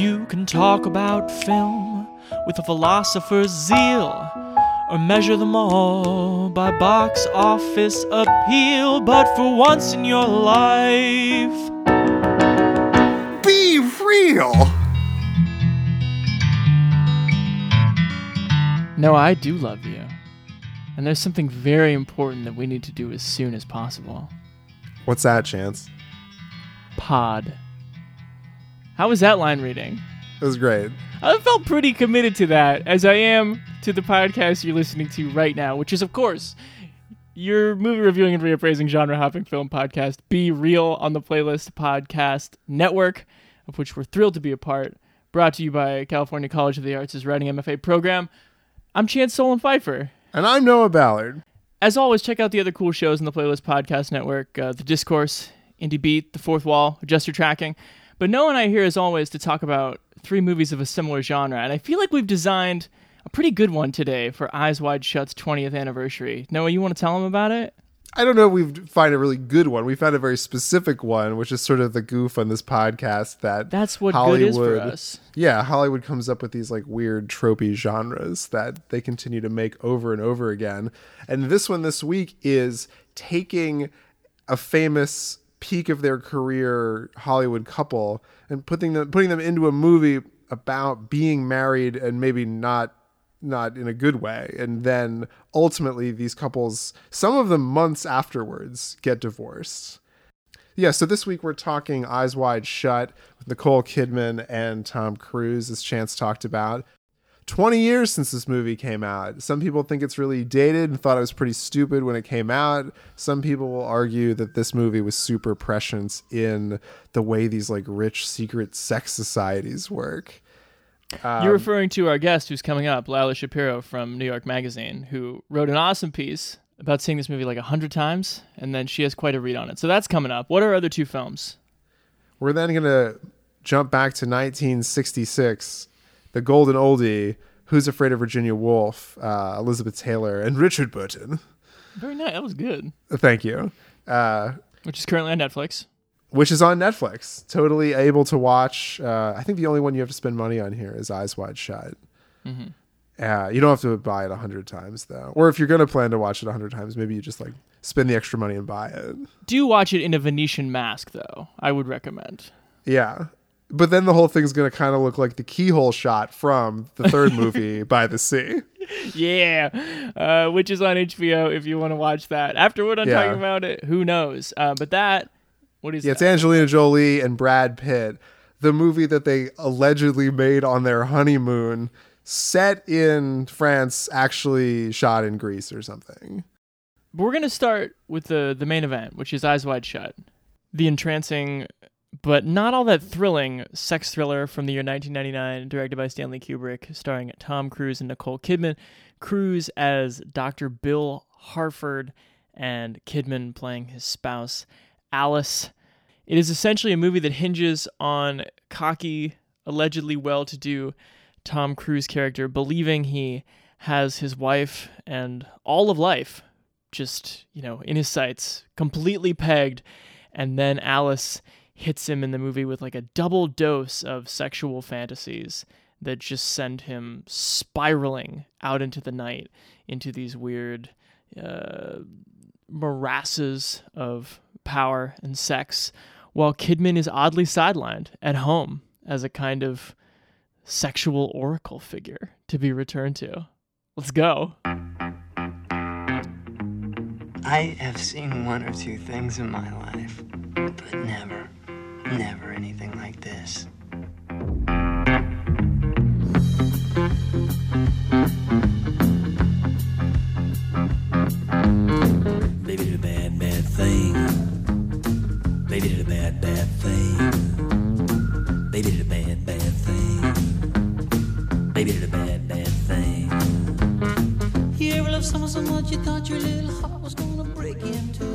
You can talk about film with a philosopher's zeal, or measure them all by box office appeal. But for once in your life, Be real. no, I do love you. And there's something very important that we need to do as soon as possible. What's that, Chance? Pod. How was that line reading? It was great. I felt pretty committed to that, as I am to the podcast you're listening to right now, which is, of course, your movie reviewing and reappraising genre hopping film podcast, Be Reel on the Playlist Podcast Network, of which we're thrilled to be a part. Brought to you by California College of the Arts' Writing MFA program. I'm Chance Solem-Pfeifer. And I'm Noah Ballard. As always, check out the other cool shows in the Playlist Podcast Network uh, The Discourse, Indie Beat, The Fourth Wall, Adjust Your Tracking. But Noah and I are here, as always, to talk about three movies of a similar genre. And I feel like we've designed a pretty good one today for Eyes Wide Shut's 20th anniversary. Noah, you want to tell them about it? I don't know if we find a really good one. We found a very specific one, which is sort of the goof on this podcast that That's what Hollywood, good is for us. Yeah, Hollywood comes up with these like weird tropey genres that they continue to make over and over again. And this one this week is taking a famous peak of their career Hollywood couple and putting them putting them into a movie about being married and maybe not not in a good way and then ultimately these couples some of them months afterwards get divorced yeah, so this week we're talking Eyes Wide Shut with Nicole Kidman and Tom Cruise, as Chance talked about. 20 years since this movie came out. Some people think it's really dated and thought it was pretty stupid when it came out. Some people will argue that this movie was super prescient in the way these like rich secret sex societies work. You're um, referring to our guest who's coming up, Lila Shapiro from New York Magazine, who wrote an awesome piece about seeing this movie like a hundred times, and then she has quite a read on it. So that's coming up. What are other two films? We're then going to jump back to 1966, the golden oldie, Who's Afraid of Virginia Woolf, uh, Elizabeth Taylor, and Richard Burton. Very nice. That was good. Thank you. Uh, Which is currently on Netflix. which is on Netflix. Totally able to watch. Uh, I think the only one you have to spend money on here is Eyes Wide Shut. Uh, you don't have to buy it a hundred times though. Or if you're gonna plan to watch it a hundred times, maybe you just like spend the extra money and buy it. Do watch it in a Venetian mask, though. I would recommend. Yeah. But then the whole thing's gonna kind of look like the keyhole shot from the third movie by the sea. Yeah, uh, which is on HBO if you want to watch that. After what I'm Yeah. talking about it, who knows? Uh, but that, what is Yeah, it's? Angelina Jolie and Brad Pitt. The movie that they allegedly made on their honeymoon, set in France, actually shot in Greece or something. But we're gonna start with the the main event, which is Eyes Wide Shut, the entrancing but not all that thrilling sex thriller from the year 1999, directed by Stanley Kubrick, starring Tom Cruise and Nicole Kidman. Cruise as Dr. Bill Harford, and Kidman playing his spouse, Alice. It is essentially a movie that hinges on cocky, allegedly well to do Tom Cruise character believing he has his wife and all of life just, you know, in his sights, completely pegged. And then Alice hits him in the movie with like a double dose of sexual fantasies that just send him spiraling out into the night into these weird uh, morasses of power and sex, while Kidman is oddly sidelined at home as a kind of sexual oracle figure to be returned to. Let's go. I have seen one or two things in my life, but never, never anything like this. They did a bad, bad thing. They did a bad, bad thing. They did a bad, bad thing. They did a bad, bad thing. You ever love someone so much you thought your little heart was gonna break in two?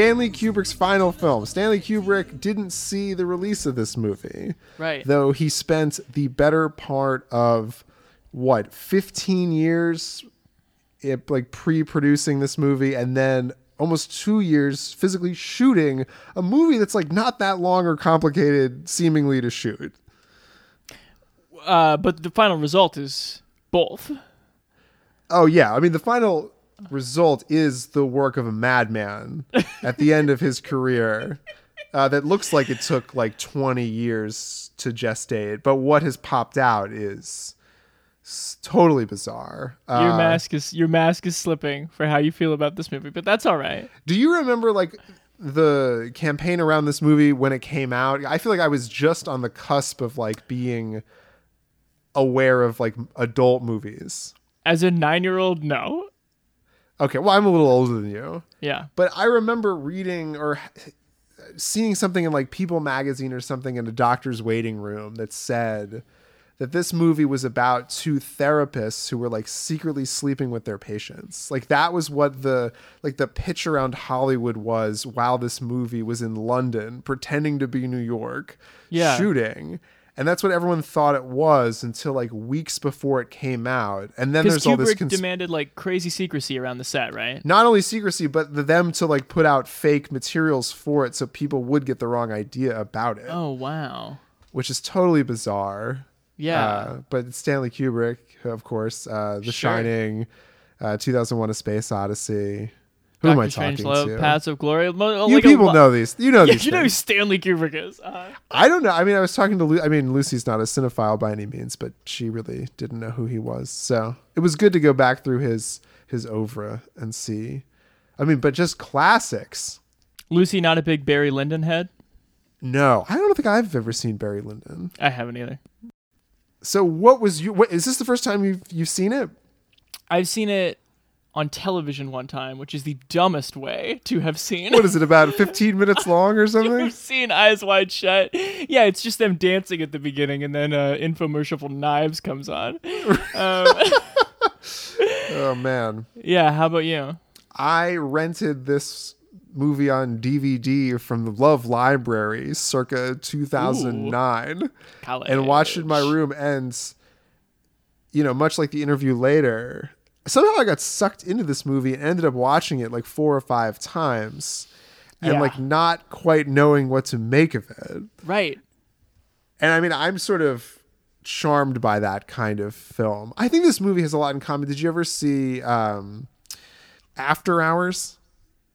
Stanley Kubrick's final film. Stanley Kubrick didn't see the release of this movie. Right. Though he spent the better part of what, 15 years it, like pre-producing this movie and then almost two years physically shooting a movie that's like not that long or complicated, seemingly to shoot. Uh, but the final result is both. Oh yeah, I mean the final result is the work of a madman at the end of his career. Uh, that looks like it took like 20 years to gestate, but what has popped out is totally bizarre. Uh, Your mask is your mask is slipping for how you feel about this movie, but that's all right. Do you remember like the campaign around this movie when it came out? I feel like I was just on the cusp of like being aware of like adult movies. As a nine-year-old, no. Okay, well I'm a little older than you. Yeah. But I remember reading or seeing something in like People magazine or something in a doctor's waiting room that said that this movie was about two therapists who were like secretly sleeping with their patients. Like that was what the like the pitch around Hollywood was while this movie was in London pretending to be New York Yeah. shooting. And that's what everyone thought it was until like weeks before it came out. And then there's all this Kubrick cons- demanded like crazy secrecy around the set, right? not only secrecy, but the, them to like put out fake materials for it so people would get the wrong idea about it, Oh wow. which is totally bizarre. Yeah. Uh, but Stanley Kubrick, of course, uh, The Sure. Shining, uh, 2001: A Space Odyssey. Who am I talking to? Paths of Glory. Mo- you like people lo- know these. You know Yeah, these. you know who. Stanley Kubrick is. Uh, I don't know. I mean, I was talking to. Lu- I mean, Lucy's not a cinephile by any means, but she really didn't know who he was. So it was good to go back through his his oeuvre and see. I mean, but just classics. Lucy, not a big Barry Lyndon head. No, I don't think I've ever seen Barry Lyndon. I haven't either. So what was you? What, is this the first time you've you've seen it? I've seen it on television one time, which is the dumbest way to have seen. What is it about? Fifteen minutes long or something? I've seen Eyes Wide Shut. Yeah, it's just them dancing at the beginning, and then uh, infomercial for Knives comes on. um, Oh man, yeah, how about you? I rented this movie on DVD from the Love Library, circa two thousand nine. College. and watched it in my room and you know much like the interview later somehow i got sucked into this movie and ended up watching it like four or five times and Yeah. like not quite knowing what to make of it Right. and i mean i'm sort of charmed by that kind of film i think this movie has a lot in common did you ever see um after hours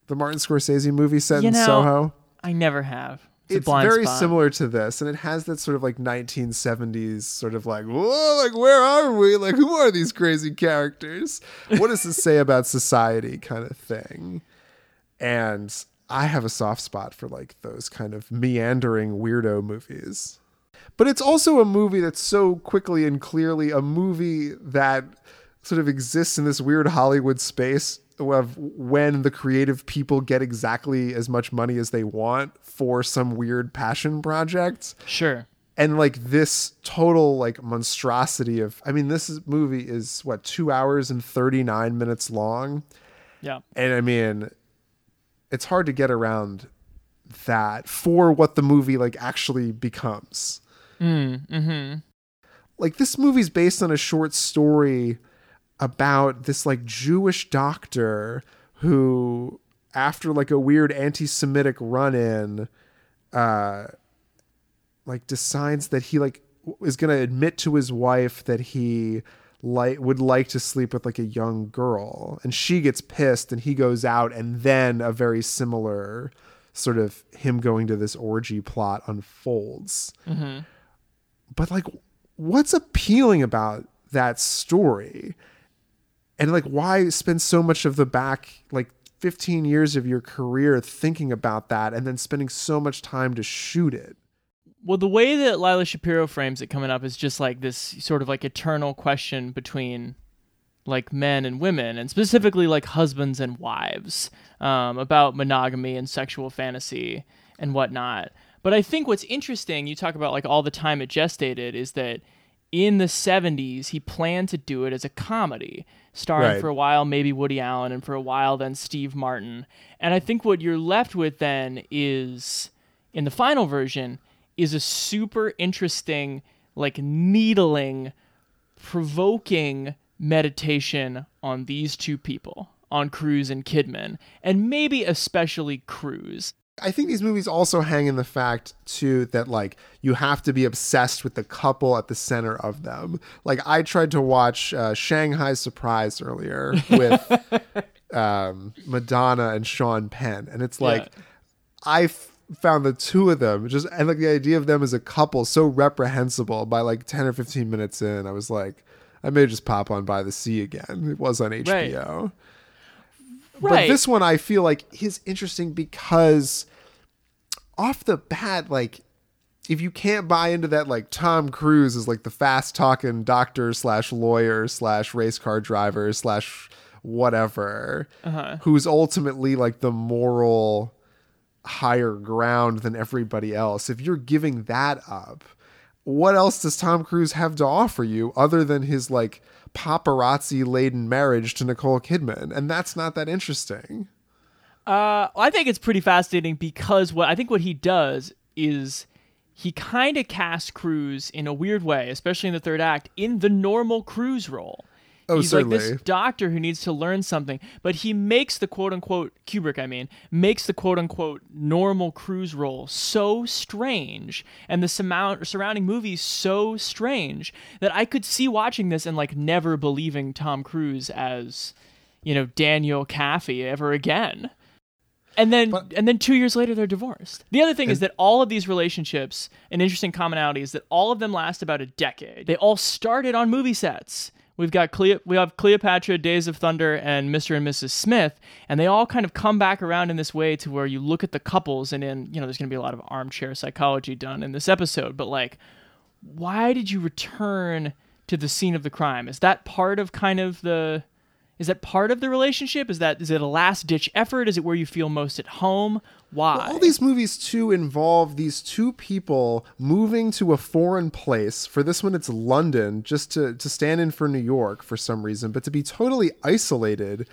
the martin scorsese movie set You in know, soho I never have. It's, it's very spot. similar to this and it has that sort of like 1970s sort of like whoa like where are we? Like who are these crazy characters? What does this say about society kind of thing? And i have a soft spot for like those kind of meandering weirdo movies. But it's also a movie that's so quickly and clearly a movie that sort of exists in this weird Hollywood space of when the creative people get exactly as much money as they want for some weird passion project Sure. and like this total like monstrosity of i mean this is, movie is what two hours and 39 minutes long Yeah. and i mean it's hard to get around that for what the movie like actually becomes Mm, mm-hmm. like this movie's based on a short story about this like Jewish doctor who after like a weird anti-Semitic run-in uh like decides that he like is going to admit to his wife that he like would like to sleep with like a young girl. And she gets pissed and he goes out and then a very similar sort of him going to this orgy plot unfolds. But like what's appealing about that story and like why spend so much of the back like 15 years of your career thinking about that and then spending so much time to shoot it Well, the way that Lila Shapiro frames it coming up is just like this sort of like eternal question between like men and women, and specifically like husbands and wives, um, about monogamy and sexual fantasy and whatnot. But I think what's interesting, you talk about like all the time it gestated, is that in the 70s, he planned to do it as a comedy, starring Right. for a while maybe Woody Allen, and for a while then Steve Martin. And I think what you're left with then is, in the final version, is a super interesting, like needling, provoking meditation on these two people, on Cruise and Kidman, and maybe especially Cruise. I think these movies also hang in the fact too that like you have to be obsessed with the couple at the center of them. Like I tried to watch uh, Shanghai Surprise earlier with um, Madonna and Sean Penn, and it's like Yeah. I f- found the two of them just and like the idea of them as a couple so reprehensible. By like ten or fifteen minutes in, I was like, I may just pop on by the sea again. It was on HBO. But Right. this one I feel like is interesting because off the bat, like if you can't buy into that, like Tom Cruise is like the fast talking doctor slash lawyer slash race car driver slash whatever, uh-huh. who's ultimately like the moral higher ground than everybody else. If you're giving that up, what else does Tom Cruise have to offer you other than his like paparazzi laden marriage to Nicole Kidman? And that's not that interesting. Uh, I think it's pretty fascinating because what I think what he does is he kind of casts Cruise in a weird way, especially in the third act, in the normal Cruise role. Oh, He's like this doctor who needs to learn something, but he makes the quote unquote Kubrick, I mean, makes the quote unquote normal Cruise role so strange and the surmount, surrounding movies so strange that I could see watching this and like never believing Tom Cruise as, you know, Daniel Kaffee ever again. And then But- and then 2 years later they're divorced. The other thing is that all of these relationships, an interesting commonality is that all of them last about a decade. They all started on movie sets. We've got Cleo- we have Cleopatra, Days of Thunder, and Mr. and Mrs. Smith, and they all kind of come back around in this way to where you look at the couples, and in you know, there's going to be a lot of armchair psychology done in this episode, but like, why did you return to the scene of the crime? Is that part of kind of the is that part of the relationship? Is that is it a last ditch effort? Is it where you feel most at home? Why? All these movies too involve these two people moving to a foreign place. For this one, it's London, just to to stand in for New York for some reason, but to be totally isolated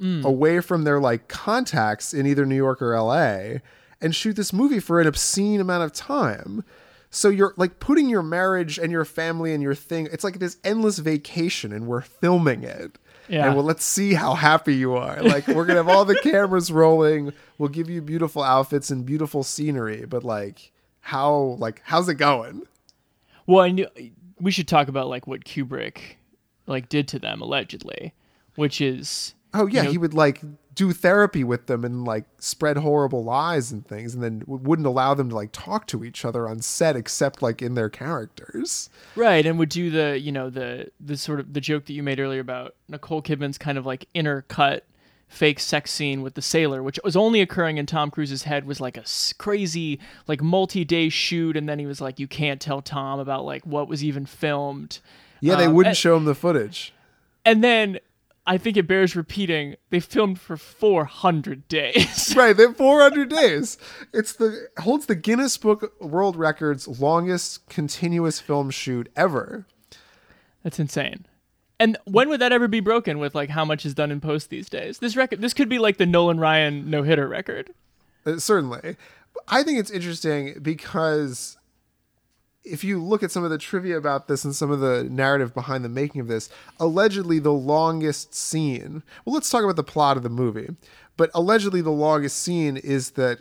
mm. away from their like contacts in either New York or L.A. and shoot this movie for an obscene amount of time. So you're like putting your marriage and your family and your thing. It's like this endless vacation, and we're filming it. Yeah. And well, let's see how happy you are. Like we're gonna have all the cameras rolling. We'll give you beautiful outfits and beautiful scenery, but like how like how's it going? well, I knew, we should talk about like what Kubrick like did to them allegedly, which is Oh yeah, you know, he would like do therapy with them and like spread horrible lies and things, and then w- wouldn't allow them to like talk to each other on set except like in their characters. Right, and would do the you know the the sort of the joke that you made earlier about Nicole Kidman's kind of like inner cut fake sex scene with the sailor, which was only occurring in Tom Cruise's head, was like a crazy like multi-day shoot, and then he was like, you can't tell Tom about like what was even filmed. Yeah, they Um, wouldn't and- show him the footage. And then I think it bears repeating, they filmed for 400 days. right, they have 400 days. It's the holds the Guinness Book World Records longest continuous film shoot ever. That's insane. And when would that ever be broken with like how much is done in post these days? This record, this could be like the Nolan Ryan no hitter record. Uh, certainly. I think it's interesting because if you look at some of the trivia about this and some of the narrative behind the making of this, allegedly the longest scene. Well, let's talk about the plot of the movie. But allegedly the longest scene is that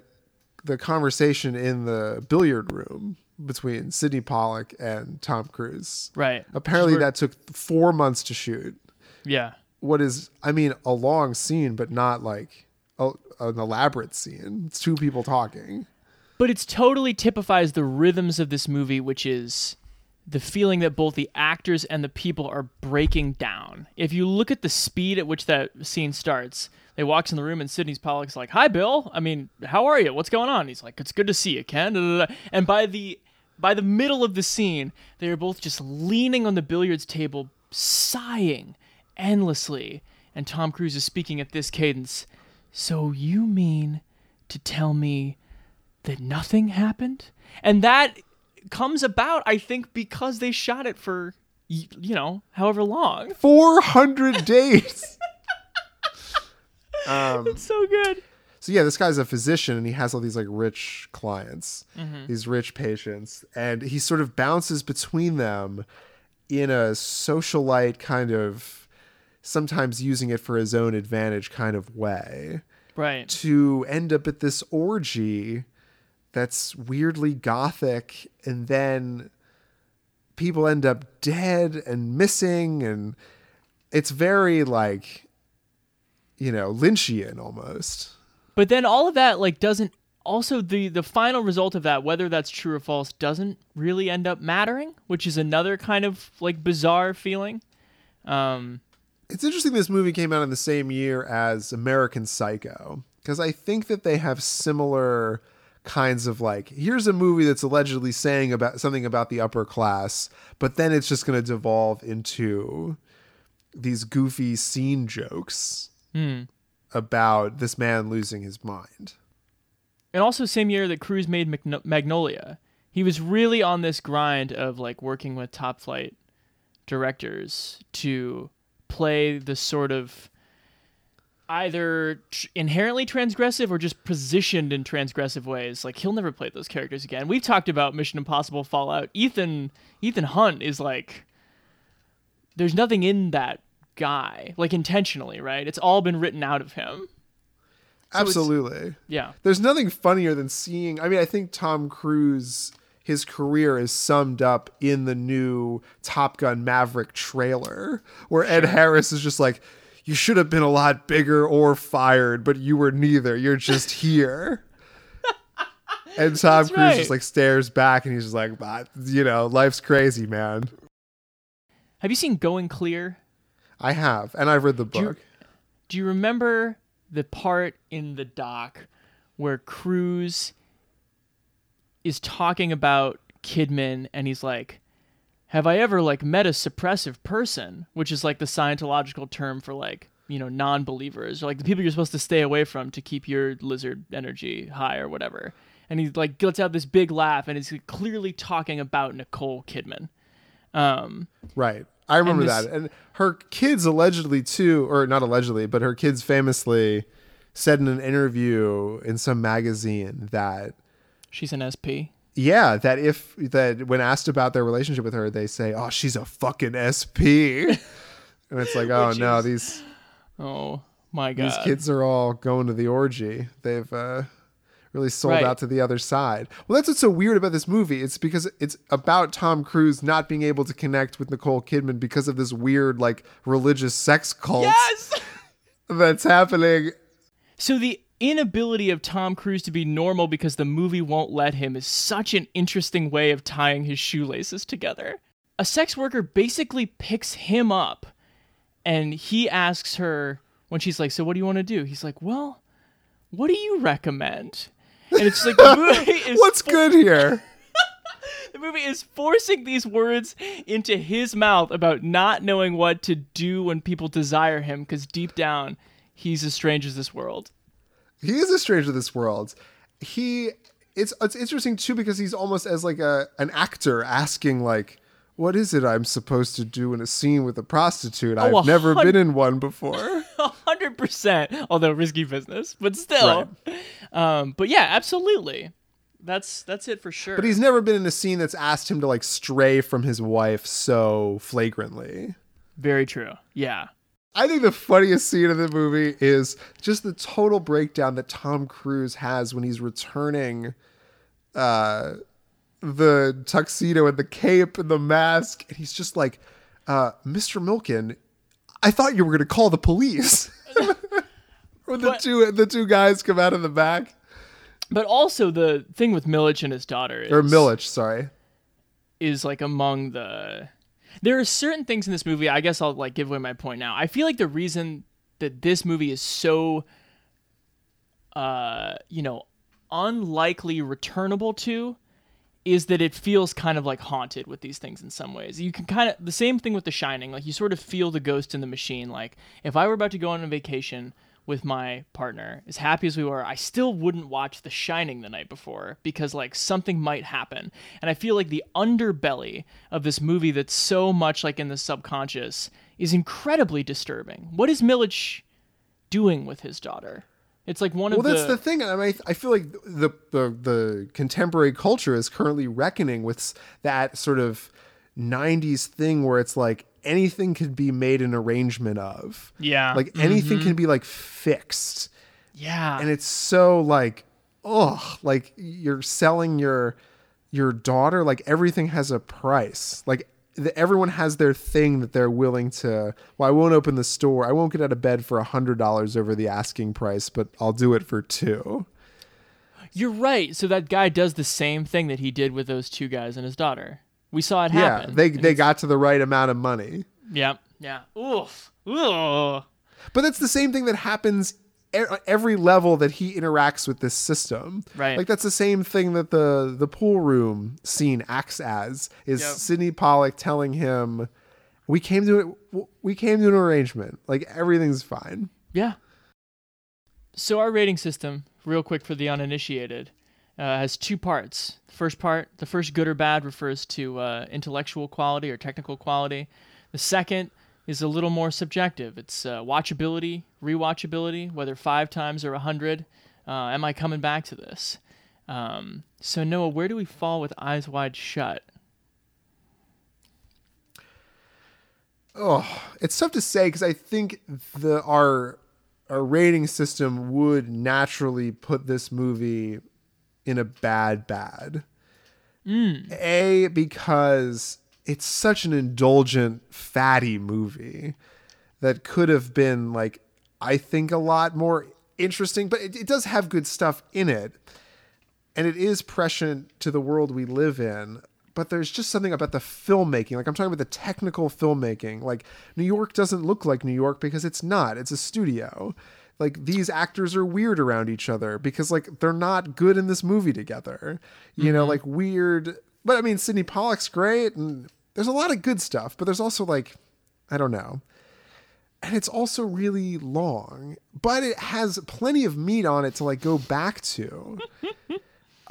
the conversation in the billiard room between Sydney Pollack and Tom Cruise. Right. Apparently that took 4 months to shoot. Yeah. What is I mean a long scene but not like a, an elaborate scene. It's two people talking. But it's totally typifies the rhythms of this movie, which is the feeling that both the actors and the people are breaking down. If you look at the speed at which that scene starts, they walks in the room and Sydney Pollack's like, "Hi, Bill. I mean, how are you? What's going on?" He's like, "It's good to see you, Ken." And by the by the middle of the scene, they are both just leaning on the billiards table, sighing endlessly. And Tom Cruise is speaking at this cadence. So you mean to tell me that nothing happened? And that comes about, I think, because they shot it for, you know, however long. 400 days. um, So good. so yeah, this guy's a physician and he has all these like rich clients, Mm-hmm. these rich patients, and he sort of bounces between them in a socialite kind of sometimes using it for his own advantage kind of way Right. to end up at this orgy that's weirdly gothic and then people end up dead and missing and it's very like you know lynchian almost But then all of that like doesn't also the the final result of that whether that's true or false doesn't really end up mattering, which is another kind of like bizarre feeling. Um it's interesting this movie came out in the same year as american psycho because i think that they have similar kinds of like here's a movie that's allegedly saying about something about the upper class but then it's just going to devolve into these goofy scene jokes hmm. about this man losing his mind and also same year that Cruise made Magno- Magnolia. He was really on this grind of like working with top flight directors to play the sort of either tr- inherently transgressive or just positioned in transgressive ways. Like he'll never play those characters again. We've talked about Mission Impossible Fallout. Ethan Ethan Hunt is like there's nothing in that guy like intentionally, right? It's all been written out of him. it's- absolutely Yeah. there's nothing funnier than seeing i mean i think tom cruise his career is summed up in the new top gun maverick trailer where ed harris is just like you should have been a lot bigger or fired but you were neither you're just here and tom That's cruise right. just like stares back and he's just like "Ah, you know life's crazy man Have you seen Going Clear? i have and i've read the book Do you remember the part in the doc where Cruise is talking about Kidman and he's like, Have I ever like met a suppressive person? Which is like the Scientological term for like, you know, non believers or like the people you're supposed to stay away from to keep your lizard energy high or whatever. And he like lets out this big laugh and is clearly talking about Nicole Kidman. Um, Right. I remember this- that. And her kids allegedly too, or not allegedly, but her kids famously said in an interview in some magazine that she's an SP. Yeah, that if that when asked about their relationship with her, they say, "Oh, she's a fucking SP." and it's like, "Oh no, is- these Oh my god. these kids are all going to the orgy. They've uh really sold Right. out to the other side. Well, that's what's so weird about this movie. It's because it's about Tom Cruise not being able to connect with Nicole Kidman because of this weird like religious sex cult Yes. that's happening. So the inability of Tom Cruise to be normal because the movie won't let him is such an interesting way of tying his shoelaces together. A sex worker basically picks him up and he asks her when she's like, "So what do you want to do?" He's like, "Well, what do you recommend?" And it's like the movie is What's good here? the movie is forcing these words into his mouth about not knowing what to do when people desire him because deep down he's as strange as this world. He is a stranger to this world. He it's it's interesting too because he's almost as like a an actor asking like what is it I'm supposed to do in a scene with a prostitute? Oh, I've never been in one before. A hundred percent. Although risky business, but still. Um, but yeah, absolutely. That's that's it for sure. But he's never been in a scene that's asked him to like stray from his wife so flagrantly. very true. Yeah. I think the funniest scene of the movie is just the total breakdown that Tom Cruise has when he's returning uh, the tuxedo and the cape and the mask. And he's just like, uh, Mr. Milken, I thought you were going to call the police. when the But- two the two guys come out of the back. But also the thing with Milich and his daughter is, Or Milich, sorry. is like among the there are certain things in this movie i guess i'll like give away my point now. I feel like the reason that this movie is so uh you know unlikely returnable to is that it feels kind of like haunted with these things in some ways. You can kind of the same thing with the shining. Like you sort of feel the ghost in the machine. Like if i were about to go on a vacation with my partner. As happy as we were i still wouldn't watch the shining the night before because like something might happen. And i feel like the underbelly of this movie that's so much like in the subconscious is incredibly disturbing. What is Milich doing with his daughter? It's like one Well, of well, that's the, thing. I mean, I feel like the, the the contemporary culture is currently reckoning with that sort of '90s thing where it's like anything could be made an arrangement of. Yeah. Like anything mm-hmm. can be like fixed. yeah. And it's so like oh, like you're selling your your daughter like everything has a price. Like the, everyone has their thing that they're willing to well i won't open the store i won't get out of bed for a hundred dollars over the asking price but i'll do it for two You're right. So that guy does the same thing that he did with those two guys and his daughter. We saw it happen. yeah happen. they And they got to the right amount of money Yeah. Yeah. Oof. Ugh. but that's the same thing that happens every level that he interacts with this system Right. like that's the same thing that the the pool room scene acts as is Yep. sydney pollack telling him we came to it we came to an arrangement like everything's fine Yeah. So our rating system, real quick for the uninitiated, uh, has two parts. The first part, the first good or bad, refers to uh, intellectual quality or technical quality. The second is a little more subjective. It's uh, watchability, rewatchability, whether five times or a hundred. Uh, am I coming back to this? Um, so Noah, where do we fall with Eyes Wide Shut? Oh, it's tough to say because I think the our our rating system would naturally put this movie in a bad bad. Mm. A because it's such an indulgent, fatty movie that could have been like I think a lot more interesting, but it, it does have good stuff in it. And it is prescient to the world we live in but there's just something about the filmmaking like i'm talking about the technical filmmaking. Like new york doesn't look like new york because it's not. It's a studio like these actors are weird around each other because like they're not good in this movie together you know mm-hmm. like weird but i mean sydney pollack's great and there's a lot of good stuff but there's also like i don't know and it's also really long but it has plenty of meat on it to like go back to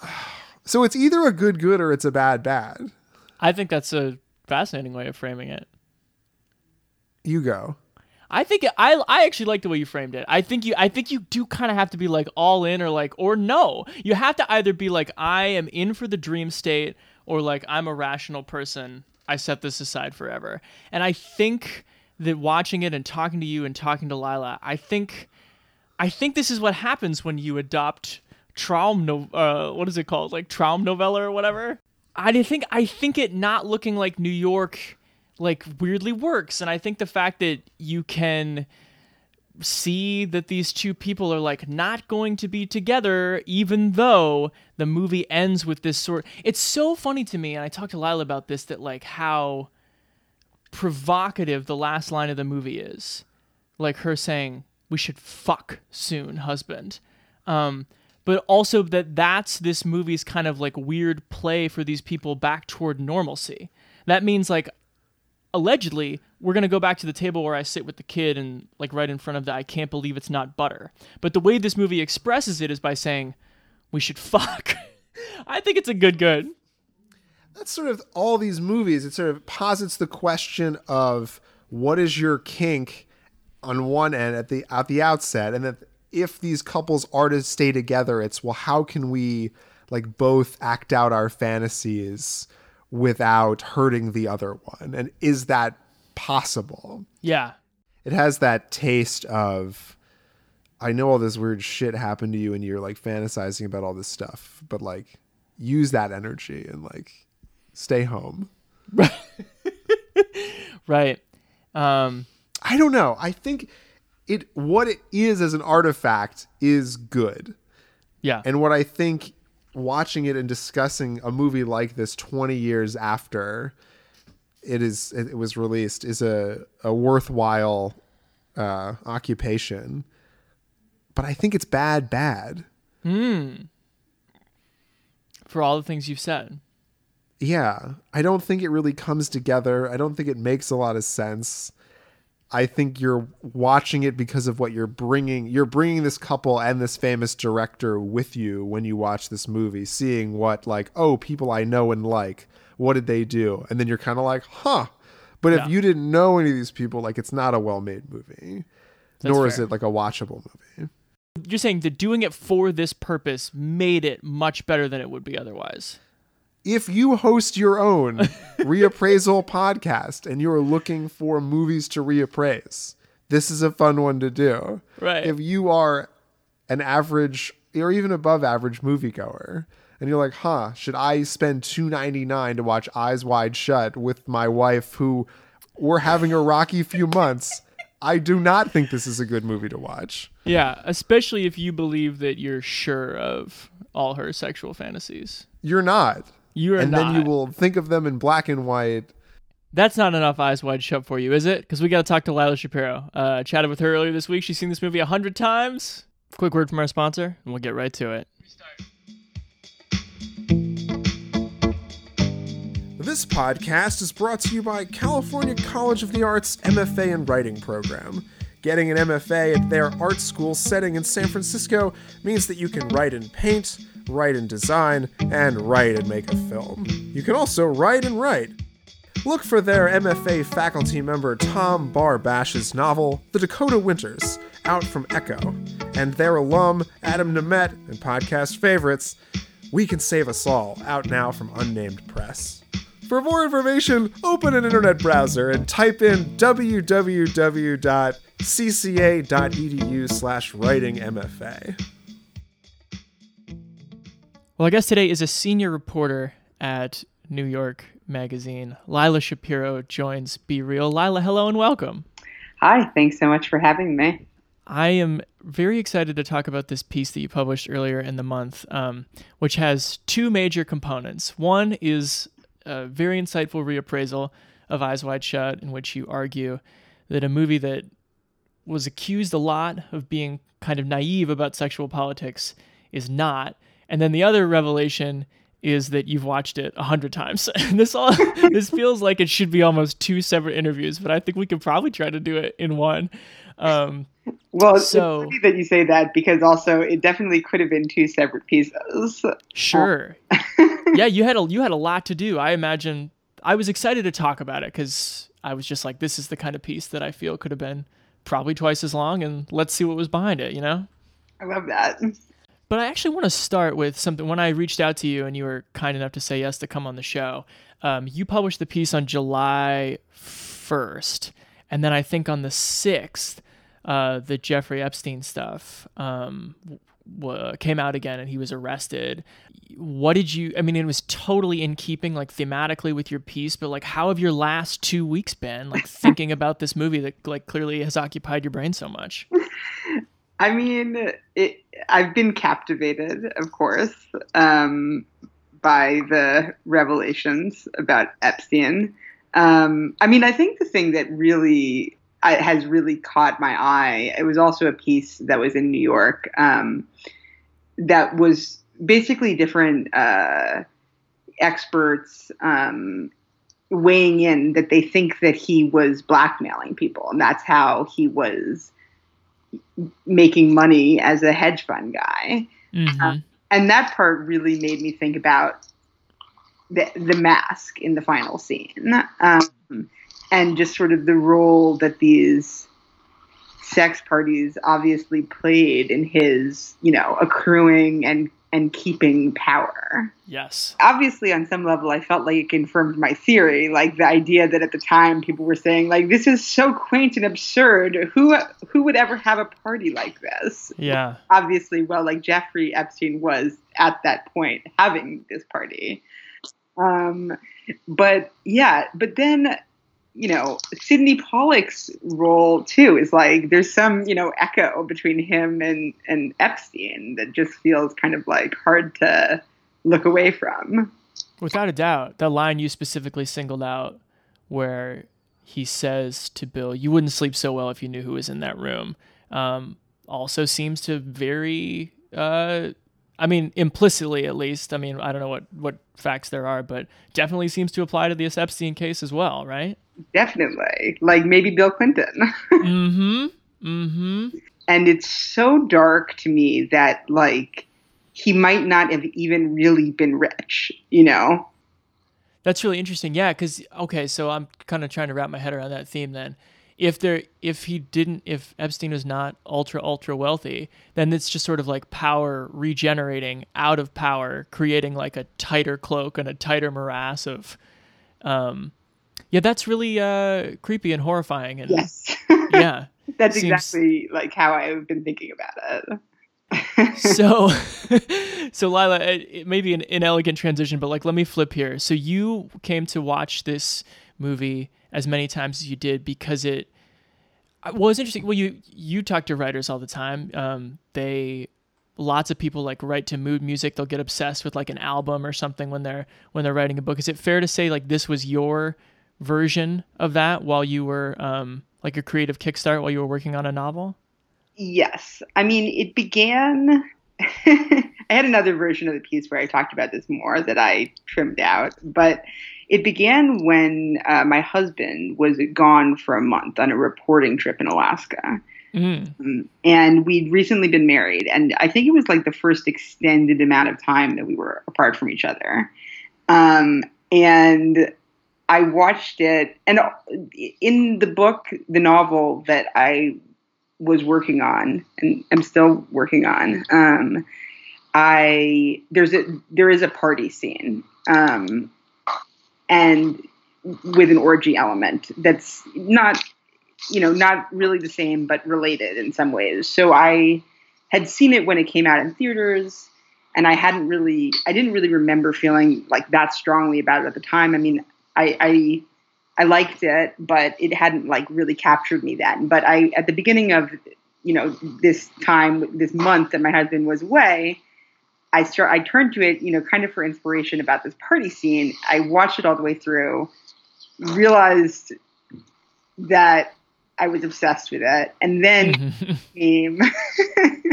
so it's either a good good or it's a bad bad. I think that's a fascinating way of framing it. You go. I think I I actually like the way you framed it. I think you I think you do kind of have to be like all in or like or no. You have to either be like I am in for the dream state or like I'm a rational person. I set this aside forever. And I think that watching it and talking to you and talking to Lila, I think I think this is what happens when you adopt Traum no uh what is it called? Like Traum novella or whatever. I think I think it not looking like New York like weirdly works. And I think the fact that you can see that these two people are like not going to be together even though the movie ends with this sort it's so funny to me and I talked to Lila about this that like how provocative the last line of the movie is. Like her saying we should fuck soon husband. Um but also that that's this movie's kind of like weird play for these people back toward normalcy. That means like allegedly we're going to go back to the table where I sit with the kid and like right in front of the I can't believe it's not butter. But the way this movie expresses it is by saying we should fuck. I think it's a good good. That's sort of all these movies. It sort of posits the question of what is your kink on one end at the at the outset, and that if these couples are to stay together, it's well, how can we like both act out our fantasies without hurting the other one, and is that possible? Yeah. it has that taste of I know all this weird shit happened to you and you're like fantasizing about all this stuff, but like use that energy and like stay home. Right. Um I don't know. I think it what it is as an artifact is good. yeah. And what I think watching it and discussing a movie like this 20 years after it is it was released is a a worthwhile uh occupation. But I think it's bad bad. for all the things you've said. Yeah, I don't think it really comes together. I don't think it makes a lot of sense. I think you're watching it because of what you're bringing. You're bringing this couple and this famous director with you when you watch this movie, seeing what like, oh, people I know and like, what did they do? And then you're kind of like, huh. But Yeah. if you didn't know any of these people, like it's not a well-made movie. That's nor is it like a watchable movie. You're saying that doing it for this purpose made it much better than it would be otherwise. If you host your own reappraisal podcast and you're looking for movies to reappraise, this is a fun one to do. Right. If you are an average or even above average moviegoer and you're like, huh, should I spend two ninety nine to watch Eyes Wide Shut with my wife who we're having a rocky few months? I do not think this is a good movie to watch. Yeah, especially if you believe that you're sure of all her sexual fantasies. You're not. You are and not. then you will think of them in black and white. That's not enough eyes wide shut for you, is it? Because we got to talk to Lila Shapiro. Uh, chatted with her earlier this week. She's seen this movie a hundred times. Quick word from our sponsor, and we'll get right to it. This podcast is brought to you by California College of the Arts MFA in Writing program. Getting an MFA at their art school setting in San Francisco means that you can write and paint, write and design, and write and make a film. You can also write and write. Look for their MFA faculty member Tom Barbash's novel, The Dakota Winters, out from Ecco, and their alum Adam Nemett and podcast favorites, We Can Save Us All, out now from Unnamed Press. For more information, open an internet browser and type in www.cca.edu slash writing MFA. Well, I guess today is a senior reporter at New York Magazine. Lila Shapiro joins Be Reel. Lila, hello and welcome. Hi, thanks so much for having me. I am very excited to talk about this piece that you published earlier in the month, um, which has two major components. One is a very insightful reappraisal of Eyes Wide Shut, in which you argue that a movie that was accused a lot of being kind of naive about sexual politics is not. And then the other revelation is that you've watched it a hundred times. This all this feels like it should be almost two separate interviews, but I think we could probably try to do it in one. Um, Well, So- it's funny that you say that because also it definitely could have been two separate pieces. Sure. yeah, you had a you had a lot to do. I imagine I was excited to talk about it because I was just like, this is the kind of piece that I feel could have been probably twice as long, and let's see what was behind it. You know. I love that. But I actually want to start with something. When I reached out to you and you were kind enough to say yes to come on the show, um, you published the piece on July 1st. And then I think on the 6th, uh, the Jeffrey Epstein stuff um, w- came out again and he was arrested. What did you, I mean, it was totally in keeping, like thematically with your piece, but like, how have your last two weeks been, like thinking about this movie that like clearly has occupied your brain so much? I mean, it, I've been captivated, of course, um, by the revelations about Epstein. Um, I mean, I think the thing that really I, has really caught my eye. It was also a piece that was in New York um, that was basically different uh, experts um, weighing in that they think that he was blackmailing people, and that's how he was making money as a hedge fund guy. hmm And that part really made me think about the the mask in the final scene, um, and just sort of the role that these sex parties obviously played in his, you know, accruing and and keeping power Yes. obviously on some level i felt like it confirmed my theory like the idea that at the time people were saying like this is so quaint and absurd who who would ever have a party like this Yeah. obviously well like jeffrey epstein was at that point having this party um but yeah but then you know sydney pollack's role too is like there's some you know echo between him and and epstein that just feels kind of like hard to look away from. Without a doubt, that line you specifically singled out, where he says to Bill, "You wouldn't sleep so well if you knew who was in that room," um, also seems to very, uh, I mean, implicitly at least. I mean, I don't know what what facts there are, but definitely seems to apply to the Epstein case as well, right? definitely like maybe bill clinton mm-hmm. Mm-hmm. and it's so dark to me that like he might not have even really been rich you know That's really interesting. Yeah, because okay, so I'm kind of trying to wrap my head around that theme. Then, if there if he didn't if Epstein was not ultra ultra wealthy, then it's just sort of like power regenerating out of power, creating like a tighter cloak and a tighter morass of um yeah, that's really uh creepy and horrifying and Yes. yeah. That's Seems- exactly like how I've been thinking about it. so so lila it, it may be an inelegant transition but like let me flip here so you came to watch this movie as many times as you did because it well it's interesting well you you talk to writers all the time um they lots of people like write to mood music they'll get obsessed with like an album or something when they're when they're writing a book is it fair to say like this was your version of that while you were um like a creative kickstart while you were working on a novel Yes. I mean, it began. I had another version of the piece where I talked about this more that I trimmed out, but it began when uh, my husband was gone for a month on a reporting trip in Alaska. mm. And we'd recently been married, and I think it was like the first extended amount of time that we were apart from each other. Um, and I watched it, and in the book, the novel that I was working on, and I'm still working on, um, I there's a there is a party scene, um, and with an orgy element that's not you know, not really the same, but related in some ways. So I had seen it when it came out in theaters, and I hadn't really, I didn't really remember feeling like that strongly about it at the time. I mean, I, I, I liked it, but it hadn't like really captured me then. But I, at the beginning of, you know, this time, this month that my husband was away, I start, I turned to it, you know, kind of for inspiration about this party scene. I watched it all the way through, realized that I was obsessed with it. And then came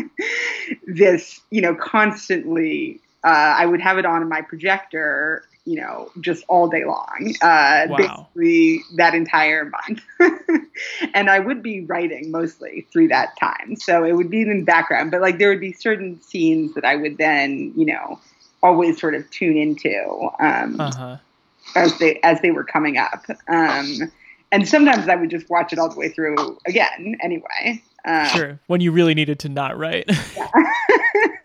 this, you know, constantly, uh, I would have it on my projector, you know, just all day long, uh, Wow. basically that entire month. and I would be writing mostly through that time. So it would be in the background, but like there would be certain scenes that I would then, you know, always sort of tune into. Um, uh-huh as they as they were coming up. Um, and sometimes I would just watch it all the way through again. Anyway, uh, Sure. When you really needed to not write.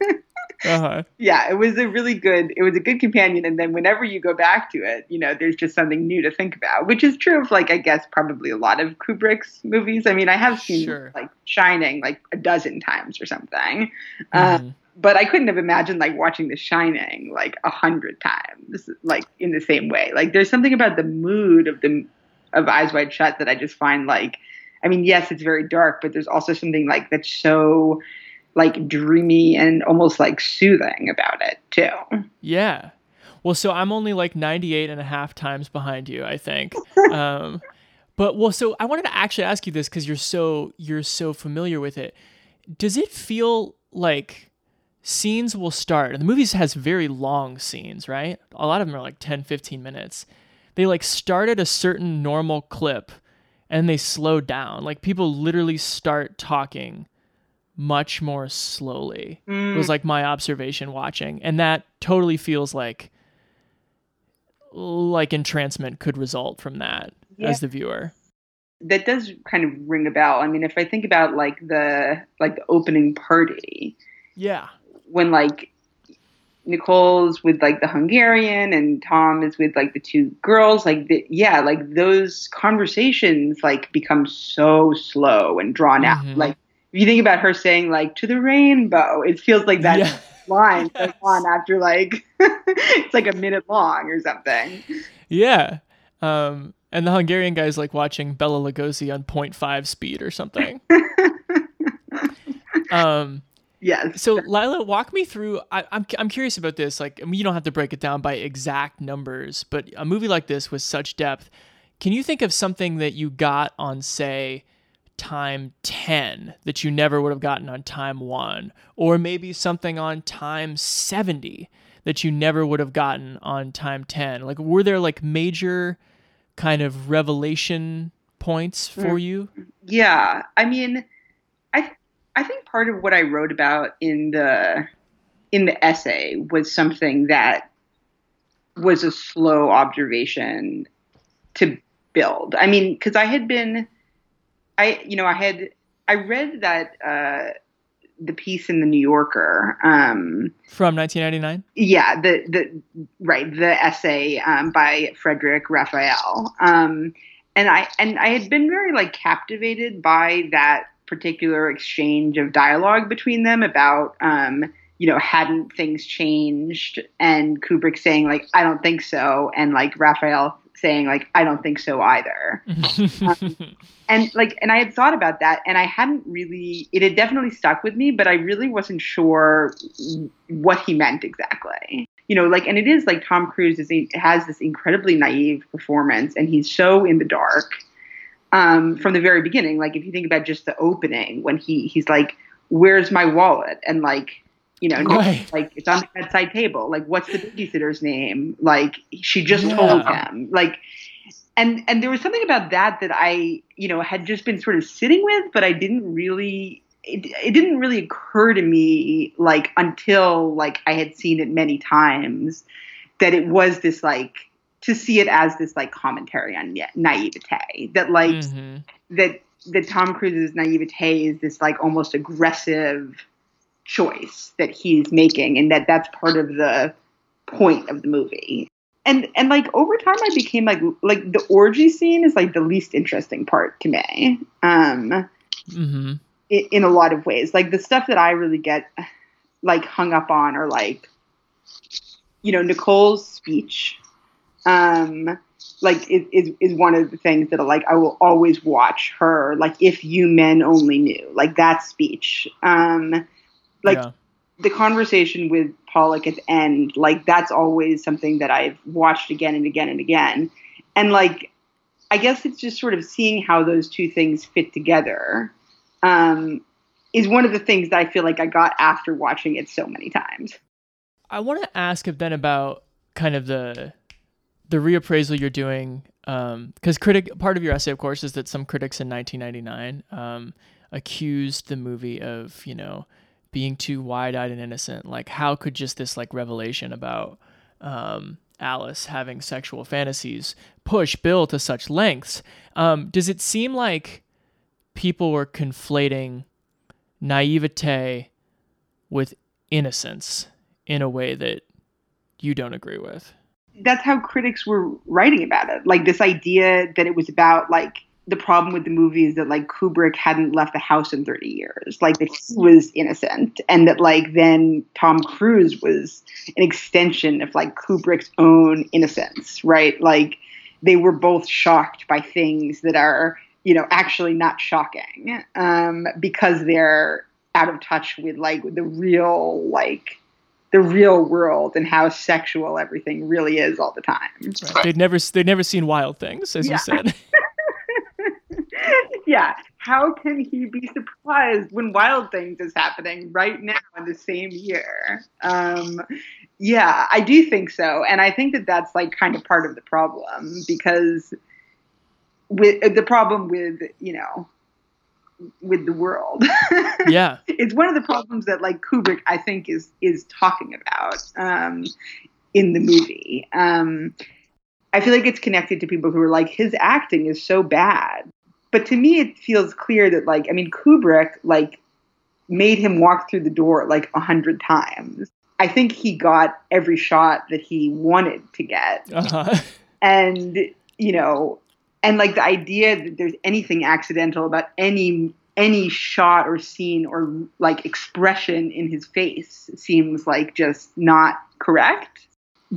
uh-huh. yeah, it was a really good. It was a good companion. And then whenever you go back to it, you know, there's just something new to think about, which is true of like I guess probably a lot of Kubrick's movies. I mean, I have seen Sure. like Shining like a dozen times or something. Uh, Mhm. but I couldn't have imagined like watching The Shining like a hundred times, like in the same way. Like there's something about the mood of the of Eyes Wide Shut that I just find like, I mean, yes, it's very dark, but there's also something like that's so like dreamy and almost like soothing about it too. Yeah. Well, so I'm only like 98 and a half times behind you, I think. um, but well, so I wanted to actually ask you this because you're so you're so familiar with it. Does it feel like scenes will start and the movie has very long scenes, right? A lot of them are like 10, 15 minutes. They like start at a certain normal clip and they slow down. Like people literally start talking much more slowly was like my observation watching and that totally feels like like entrancement could result from that Yeah. as the viewer That does kind of ring a bell. I mean, if I think about like the like the opening party, yeah when like Nicole's with like the Hungarian and Tom is with like the two girls, like the, yeah, like those conversations like become so slow and drawn out. Mhm. Like if you think about her saying like to the rainbow, it feels like that Yeah. line Yes. on after like it's like a minute long or something. yeah um and the hungarian guy's like watching bela lugosi on 0.5 speed or something um Yes. so lila walk me through I, I'm, I'm curious about this like I mean, you don't have to break it down by exact numbers but a movie like this with such depth can you think of something that you got on say time 10 that you never would have gotten on time 1 or maybe something on time 70 that you never would have gotten on time 10 like were there like major kind of revelation points mm. for you? Yeah, I mean, I I think part of what I wrote about in the in the essay was something that was a slow observation to build. I mean, because I had been I you know I had I read that uh, the piece in the New Yorker. Um, From 1999? yeah, the the right the essay um, by Frederic Raphael. Um, and I and I had been very like captivated by that particular exchange of dialogue between them about um, you know hadn't things changed and Kubrick saying like I don't think so and like Raphael saying like I don't think so either. And like and i had thought about that and i hadn't really it had definitely stuck with me but i really wasn't sure what he meant exactly. You know like and it is like tom cruise is has this incredibly naive performance and he's so in the dark um, from the very beginning. Like if you think about just the opening when he he's like where's my wallet? And like you know Right. like it's on the bedside table like what's the babysitter's name like she just Yeah. told him like and and there was something about that that I you know had just been sort of sitting with, but I didn't really it, it didn't really occur to me like until like I had seen it many times that it was this like to see it as this like commentary on naivete that like Mhm. that that Tom Cruise's naivete is this like almost aggressive choice that he's making, and that that's part of the point of the movie. And and like over time, I became like like the orgy scene is like the least interesting part to me. Um, Mhm. in, in a lot of ways, like the stuff that I really get like hung up on are like, you know, Nicole's speech. Um, like is, is is one of the things that like I will always watch her like if you men only knew like that speech um like yeah. the conversation with Pollack at the end like that's always something that I've watched again and again and again and like I guess it's just sort of seeing how those two things fit together um is one of the things that I feel like I got after watching it so many times I want to ask if then about kind of the the reappraisal you're doing because critic part of your essay of course is that some critics in 1999 um, accused the movie of you know being too wide-eyed and innocent? Like how could just this like revelation about um, alice having sexual fantasies push bill to such lengths? Um, does it seem like people were conflating naivete with innocence in a way that you don't agree with? That's how critics were writing about it. Like this idea that it was about like the problem with the movie is that like Kubrick hadn't left the house in 30 years, like that he was innocent, and that like then Tom Cruise was an extension of like Kubrick's own innocence, right? Like they were both shocked by things that are you know actually not shocking um, because they're out of touch with like the real like the real world and how sexual everything really is all the time. Right. They'd never they'd never seen Wild Things, as Yeah. you said. yeah. How can he be surprised when Wild Things is happening right now in the same year? Um, yeah, I do think so, and I think that that's like kind of part of the problem because with the problem with you know with the world. yeah. it's one of the problems that like Kubrick I think is is talking about um, in the movie. Um, I feel like it's connected to people who are like his acting is so bad, but to me it feels clear that like I mean Kubrick like made him walk through the door like a hundred times. I think he got every shot that he wanted to get Uh-huh. and you know and like the idea that there's anything accidental about any any shot or scene or like expression in his face seems like just not correct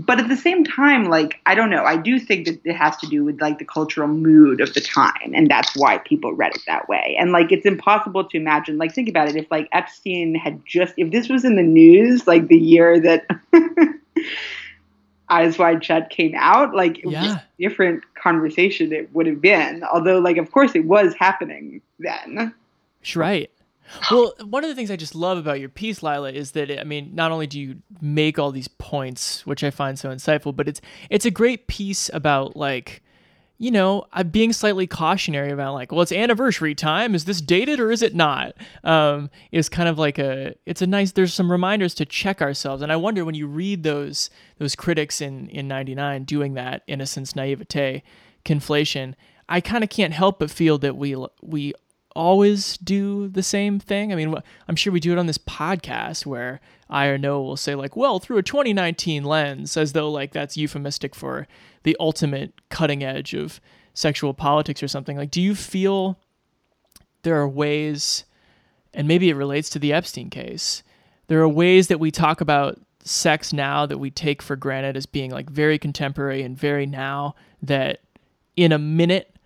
but at the same time like i don't know i do think that it has to do with like the cultural mood of the time and that's why people read it that way and like it's impossible to imagine like think about it if like epstein had just if this was in the news like the year that eyes wide shut came out like it was Yeah. a different conversation it would have been although like of course it was happening then Right. Well, one of the things I just love about your piece, Lila, is that I mean, not only do you make all these points, which I find so insightful, but it's it's a great piece about like, you know, uh, being slightly cautionary about like, well, it's anniversary time. Is this dated or is it not? Um, is kind of like a it's a nice. There's some reminders to check ourselves, and I wonder when you read those those critics in in '99 doing that innocence naivete conflation, I kind of can't help but feel that we we always do the same thing? I mean, I'm sure we do it on this podcast where I or Noah will say like, "Well, through a 2019 lens," as though like that's euphemistic for the ultimate cutting edge of sexual politics or something. Like, do you feel there are ways, and maybe it relates to the Epstein case, there are ways that we talk about sex now that we take for granted as being like very contemporary and very now that in a minute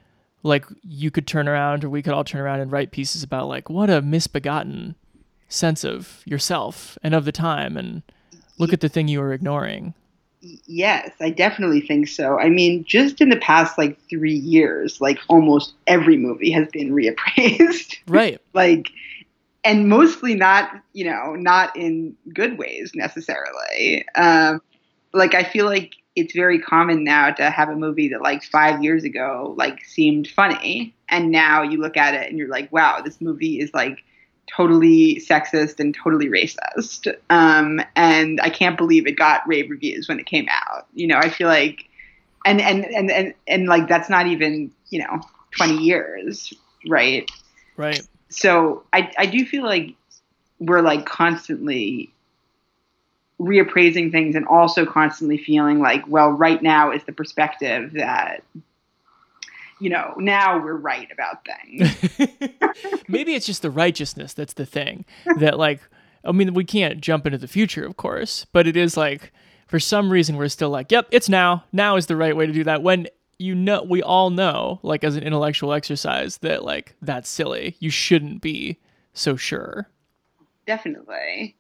like you could turn around or we could all turn around and write pieces about like what a misbegotten sense of yourself and of the time and look at the thing you were ignoring Yes, I definitely think so. I mean, just in the past like three years, like almost every movie has been reappraised. right like, and mostly not, you know, not in good ways necessarily. Um, like, I feel like it's very common now to have a movie that like five years ago like seemed funny, and now you look at it and you're like, wow, this movie is like totally sexist and totally racist. Um, and I can't believe it got rave reviews when it came out. You know, I feel like, and and and and, and like that's not even you know 20 years, right? right So I I do feel like we're like constantly reappraising things and also constantly feeling like well right now is the perspective that you know now we're right about things. Maybe it's just the righteousness that's the thing that like i mean we can't jump into the future of course but it is like for some reason we're still like yep it's now. Now is the right way to do that. When you know we all know like as an intellectual exercise that like that's silly. You shouldn't be so sure. Definitely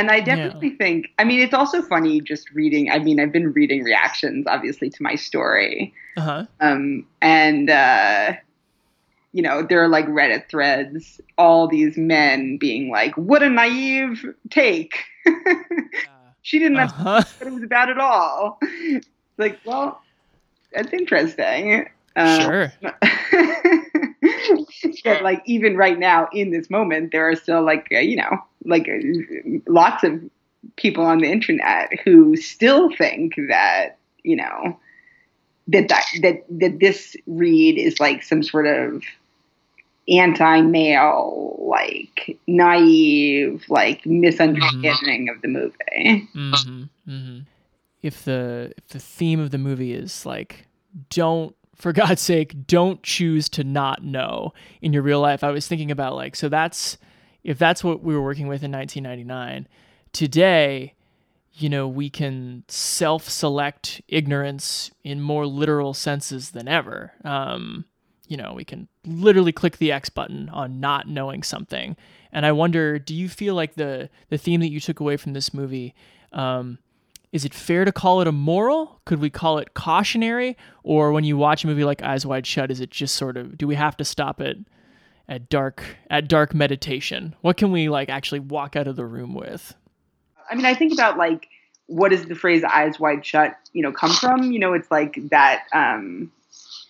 and i definitely think i mean it's also funny just reading i mean i've been reading reactions obviously to my story. Uh-huh. Um, and uh, you know there are like reddit threads all these men being like what a naive take. She didn't understand uh-huh. what it was about at all. Like well that's interesting. Um, sure. but like even right now in this moment there are still like uh, you know like lots of people on the internet who still think that you know that that that, that this read is like some sort of anti-male like naive like misunderstanding of the movie mm-hmm. Mm-hmm. If the if the theme of the movie is like, don't for God's sake, don't choose to not know in your real life. I was thinking about like, so that's if that's what we were working with in 1999. Today, you know, we can self-select ignorance in more literal senses than ever. Um, you know, we can literally click the X button on not knowing something. And I wonder, do you feel like the the theme that you took away from this movie, um, is it fair to call it a moral? Could we call it cautionary? Or when you watch a movie like Eyes Wide Shut, is it just sort of do we have to stop it at dark at dark meditation? What can we like actually walk out of the room with? I mean, I think about like what does the phrase "eyes wide shut" you know come from? You know, it's like that. Um,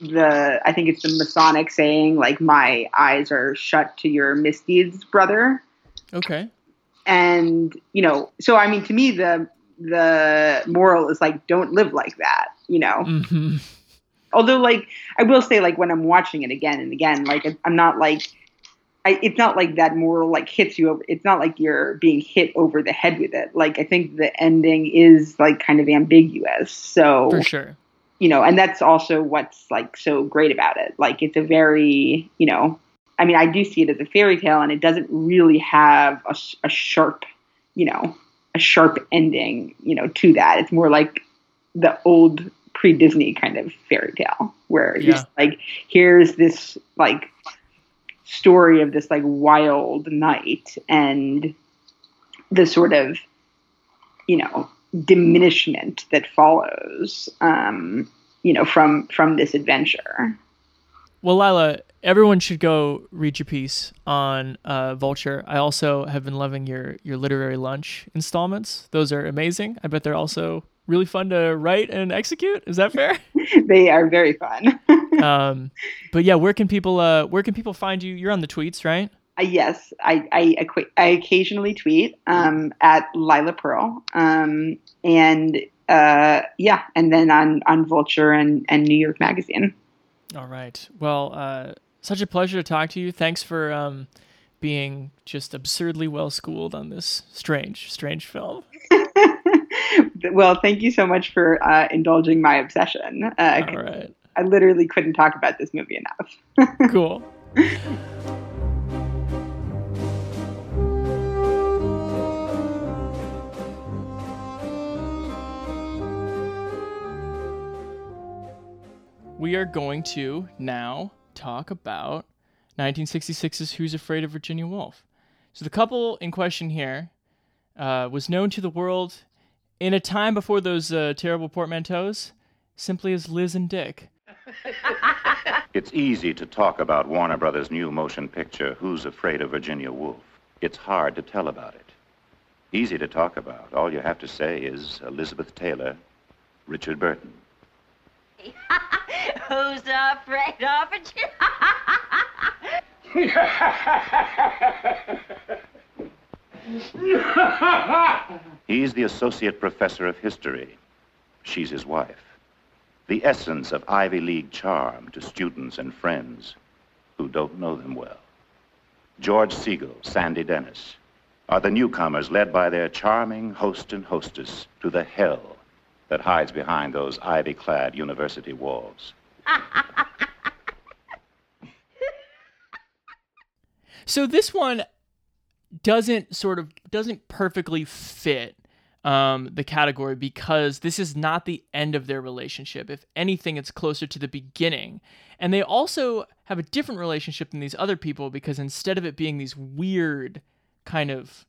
the I think it's the Masonic saying like "My eyes are shut to your misdeeds, brother." Okay. And you know, so I mean, to me, the the moral is like don't live like that. You know, hmm although like I will say like when I'm watching it again and again, like I'm not like. I, it's not like that moral like hits you over. It's not like you're being hit over the head with it. Like I think the ending is like kind of ambiguous. So For sure. you know, and that's also what's like so great about it. Like it's a very, you know, I mean, I do see it as a fairy tale, and it doesn't really have a, a sharp, you know, a sharp ending, you know, to that. It's more like the old pre-Disney kind of fairy tale, where Yeah. it's like here's this like story of this like wild night and the sort of, you know, diminishment that follows. Um, you know, from from this adventure. Well, Lila, everyone should go read your piece on uh, Vulture. I also have been loving your your literary lunch installments. Those are amazing. I bet they're also really fun to write and execute. Is that fair? they are very fun. um, but yeah, where can people uh, where can people find you? You're on the tweets, right? Uh, yes, I I, I occasionally tweet um, at Lila Pearl, um, and uh, yeah, and then on on Vulture and and New York Magazine. All right. Well, uh, Such a pleasure to talk to you. Thanks for um, being just absurdly well schooled on this strange, strange film. Well, thank you so much for uh, indulging my obsession. Uh, All right. I literally couldn't talk about this movie enough. Cool. we are going to now talk about 1966's Who's Afraid of Virginia Woolf. So, the couple in question here uh, was known to the world in a time before those uh, terrible portmanteaus simply as Liz and Dick. It's easy to talk about Warner Brothers' new motion picture, Who's Afraid of Virginia Woolf? It's hard to tell about it. Easy to talk about. All you have to say is Elizabeth Taylor, Richard Burton. Who's afraid of Virginia? He's the associate professor of history. She's his wife. The essence of Ivy League charm to students and friends who don't know them well. George Segal, Sandy Dennis are the newcomers led by their charming host and hostess to the hell that hides behind those ivy clad university walls. So this one doesn't sort of doesn't perfectly fit um, the category because this is not the end of their relationship. If anything, it's closer to the beginning. And they also have a different relationship than these other people because instead of it being these weird kind of,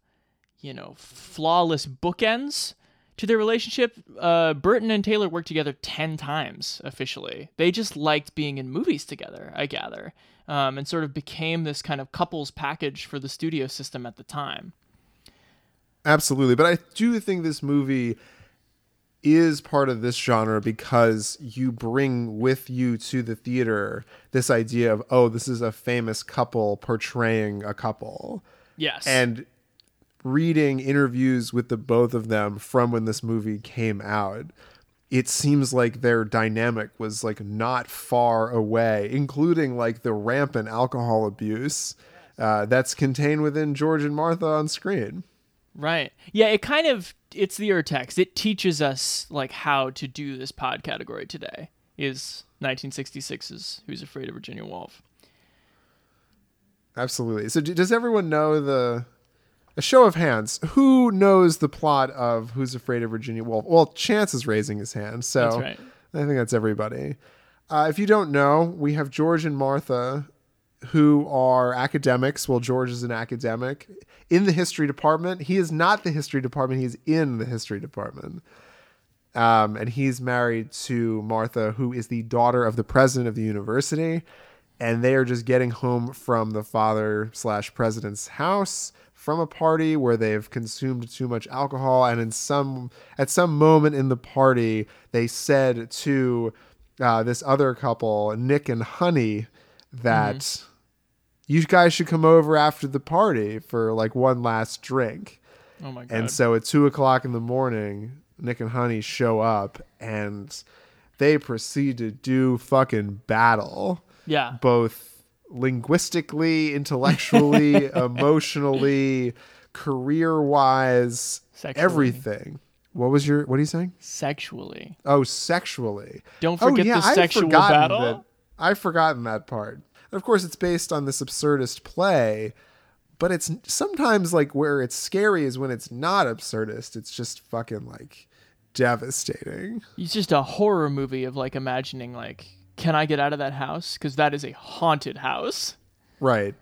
you know, flawless bookends to their relationship, uh, Burton and Taylor worked together 10 times officially. They just liked being in movies together, I gather, um, and sort of became this kind of couples package for the studio system at the time. Absolutely, but I do think this movie is part of this genre because you bring with you to the theater this idea of oh this is a famous couple portraying a couple Yes. and reading interviews with the both of them from when this movie came out it seems like their dynamic was like not far away including like the rampant alcohol abuse uh, that's contained within george and martha on screen Right. Yeah, it kind of it's the urtext. It teaches us like how to do this pod category today. Is 1966's Who's Afraid of Virginia Woolf. Absolutely. So, does everyone know the? A show of hands. Who knows the plot of Who's Afraid of Virginia Woolf? Well, Chance is raising his hand, so right. I think that's everybody. Uh, if you don't know, we have George and Martha, who are academics. Well, George is an academic in the history department. He is not the history department. He's in the history department. Um, and he's married to Martha, who is the daughter of the president of the university. And they are just getting home from the father slash president's house from a party where they've consumed too much alcohol. And in some at some moment in the party, they said to uh, this other couple, Nick and Honey, that you guys should come over after the party for like one last drink. Oh my god. And so at two o'clock in the morning, Nick and Honey show up and they proceed to do fucking battle, yeah. both linguistically, intellectually, emotionally, career wise, everything. What was your what are you saying? Sexually. Oh, sexually. Don't oh, forget the I'd sexual battle. that- I've forgotten that part. And Of course, it's based on this absurdist play, but it's sometimes like where it's scary is when it's not absurdist. It's just fucking like devastating. It's just a horror movie of like imagining like can I get out of that house? Because that is a haunted house. Right.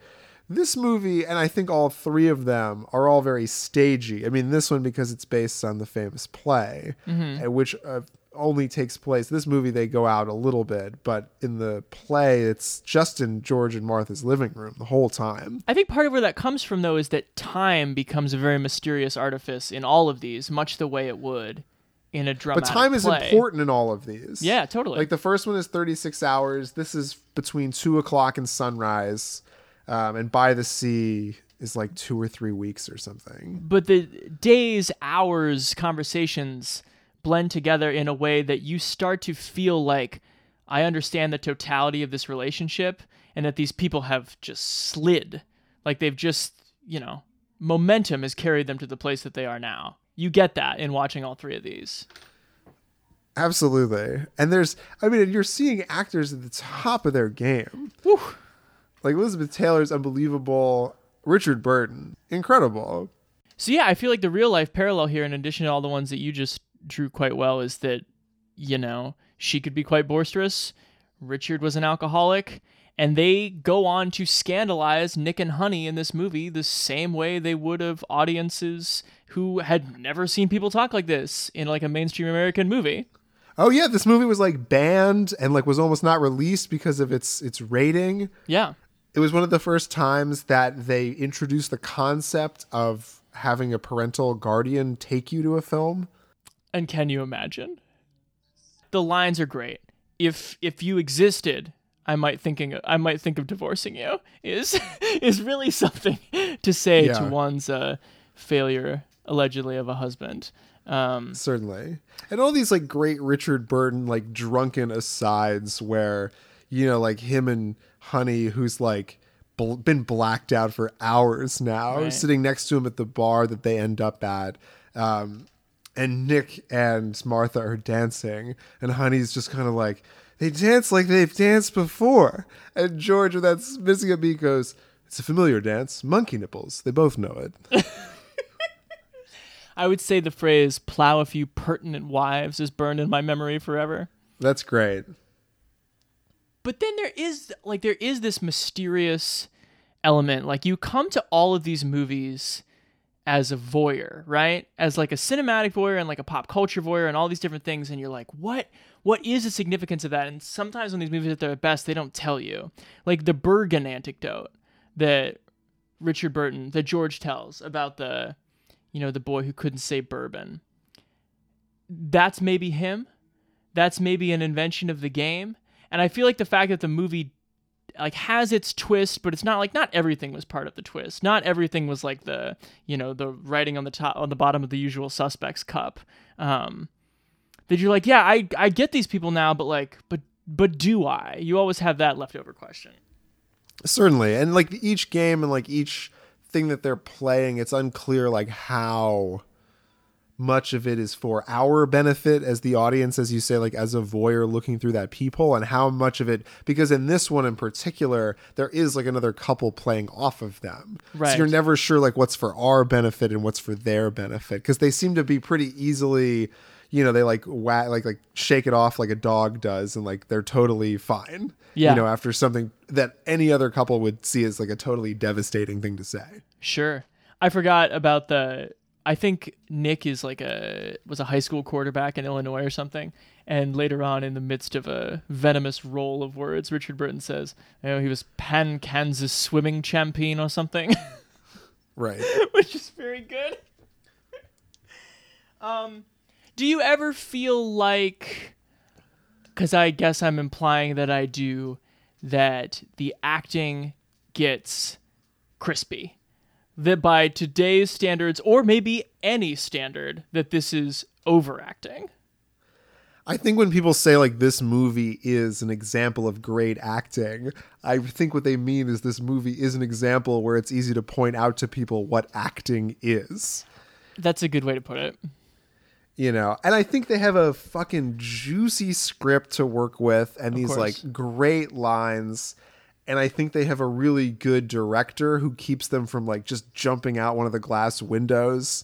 This movie, and I think all three of them are all very stagey. I mean, this one because it's based on the famous play, uh, which uh, only takes place. This movie, they go out a little bit, but in the play, it's just in George and Martha's living room the whole time. I think part of where that comes from, though, is that time becomes a very mysterious artifice in all of these, much the way it would in a But time is play. important in all of these. Yeah, totally. Like the first one is 36 hours. This is between two o'clock and sunrise. Um, and by the sea is like two or three weeks or something. but the days, hours, conversations blend together in a way that you start to feel like I understand the totality of this relationship and that these people have just slid. Like they've just, you know, momentum has carried them to the place that they are now. You get that in watching all three of these. Absolutely. And there's, I mean, you're seeing actors at the top of their game. Like Elizabeth Taylor's unbelievable. Richard Burton, incredible. So yeah, I feel like the real life parallel here, in addition to all the ones that you just drew quite well, is that you know she could be quite boisterous. Richard was an alcoholic, and they go on to scandalize Nick and Honey in this movie the same way they would have audiences who had never seen people talk like this in like a mainstream American movie. Oh yeah, this movie was like banned and like was almost not released because of its its rating. Yeah, It was one of the first times that they introduced the concept of having a parental guardian take you to a film. and can you imagine? The lines are great. If if you existed, I might thinking I might think of divorcing you. Is is really something to say to one's uh, failure allegedly of a husband. Um, Certainly. And all these like great Richard Burton like drunken asides where you know like him and Honey who's like bl- been blacked out for hours now Right. sitting next to him at the bar that they end up at. Um and Nick and Martha are dancing and Honey's just kind of like they dance like they've danced before. And George with that missing a beat goes it's a familiar dance, monkey nipples. They both know it. I would say the phrase "plow a few pertinent wives" is burned in my memory forever. That's great. but then there is like there is this mysterious element like you come to all of these movies as a voyeur right as like a cinematic voyeur and like a pop culture voyeur and all these different things and you're like what what is the significance of that and sometimes when these movies are at their best they don't tell you like the bergin anecdote that richard burton that george tells about the you know the boy who couldn't say bourbon. That's maybe him. That's maybe an invention of the game. And i feel like the fact that the movie like has its twist but it's not like not everything was part of the twist. Not everything was like the you know the writing on the top on the bottom of the usual suspects cup. Um that you're like yeah i i get these people now but like but but do i? You always have that leftover question. Certainly. And like each game and like each thing that they're playing, it's unclear like how much of it is for our benefit as the audience, as you say, like as a voyeur looking through that peephole, and how much of it, because in this one in particular, there is like another couple playing off of them. Right. So Right. you're never sure like what's for our benefit and what's for their benefit, because they seem to be pretty easily. You know, they like wha- like like shake it off like a dog does, and like they're totally fine. Yeah. You know, after something that any other couple would see as like a totally devastating thing to say. Sure. I forgot about the I think Nick is like a was a high school quarterback in Illinois or something. And later on in the midst of a venomous roll of words, Richard Burton says, you know, he was Pan Kansas swimming champion or something. Right. which is very good. um, do you ever feel like, because I guess I'm implying that I do, that the acting gets crispy? That by today's standards, or maybe any standard, that this is overacting? I think when people say like this movie is an example of great acting, I think what they mean is this movie is an example where it's easy to point out to people what acting is. That's a good way to put it. You know, and I think they have a fucking juicy script to work with and these like great lines. And I think they have a really good director who keeps them from like just jumping out one of the glass windows.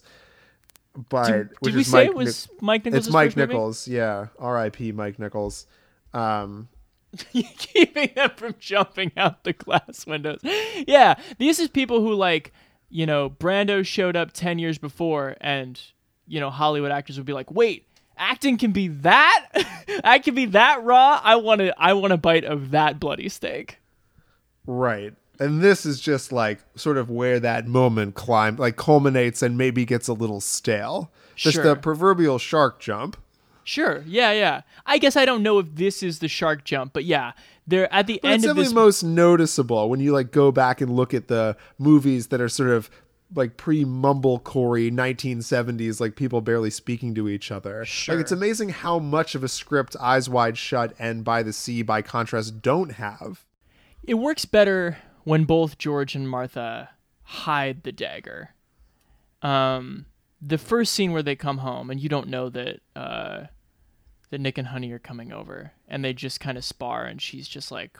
But Did, which did we is say Mike it was Mike Nichols? It's Mike Nichols, yeah. R.I.P. Mike Nichols. Um, keeping them from jumping out the glass windows. Yeah, these is people who like, you know, Brando showed up 10 years before and, you know, Hollywood actors would be like, "Wait, acting can be that? I can be that raw? I want to I want a bite of that bloody steak." right. And this is just like sort of where that moment climb like culminates and maybe gets a little stale. Just Sure. the proverbial shark jump. Sure. Yeah, yeah. I guess I don't know if this is the shark jump, but yeah, they're at the But end it's of this most noticeable when you like go back and look at the movies that are sort of like pre mumblecore 1970s, like people barely speaking to each other. Sure. Like it's amazing how much of a script Eyes Wide Shut and By the Sea, by contrast, don't have. It works better when both George and Martha hide the dagger. Um, the first scene where they come home and you don't know that uh, that Nick and Honey are coming over, and they just kind of spar, and she's just like,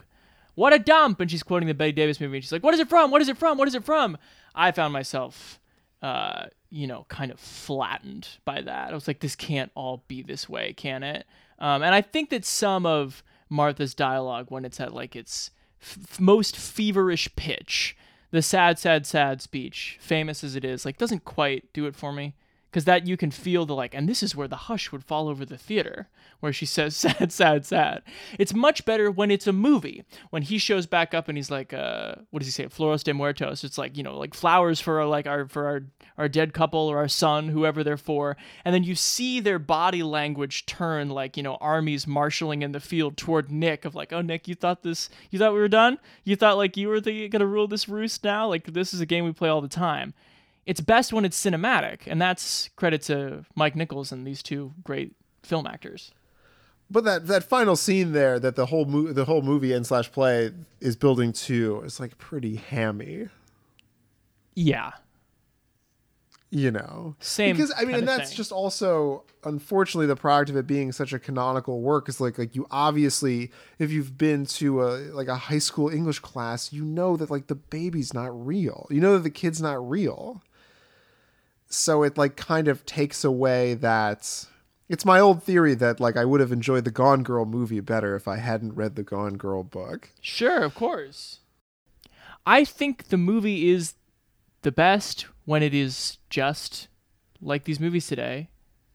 "What a dump!" and she's quoting the Bette Davis movie, and she's like, "What is it from? What is it from? What is it from?" I found myself, uh, you know, kind of flattened by that. I was like, "This can't all be this way, can it?" Um, and I think that some of Martha's dialogue, when it's at like its f- most feverish pitch, the sad, sad, sad speech, famous as it is, like doesn't quite do it for me. Because that you can feel the like, and this is where the hush would fall over the theater, where she says sad, sad, sad. It's much better when it's a movie. When he shows back up and he's like, uh, what does he say? Flores de muertos. It's like you know, like flowers for our, like our for our our dead couple or our son, whoever they're for. And then you see their body language turn like you know armies marshaling in the field toward Nick of like, oh Nick, you thought this, you thought we were done? You thought like you were the, gonna rule this roost now? Like this is a game we play all the time it's best when it's cinematic, and that's credit to Mike Nichols and these two great film actors. But that that final scene there that the whole mo- the whole movie and slash play is building to is like pretty hammy, Yeah, you know. Same because I mean, and that's thing. just also unfortunately the product of it being such a canonical work is like like you obviously if you've been to a like a high school English class, you know that like the baby's not real. You know that the kid's not real. So it like kind of takes away that it's my old theory that like I would have enjoyed the Gone Girl movie better if I hadn't read the Gone Girl book. sure, of course. I think the movie is the best when it is just like these movies today,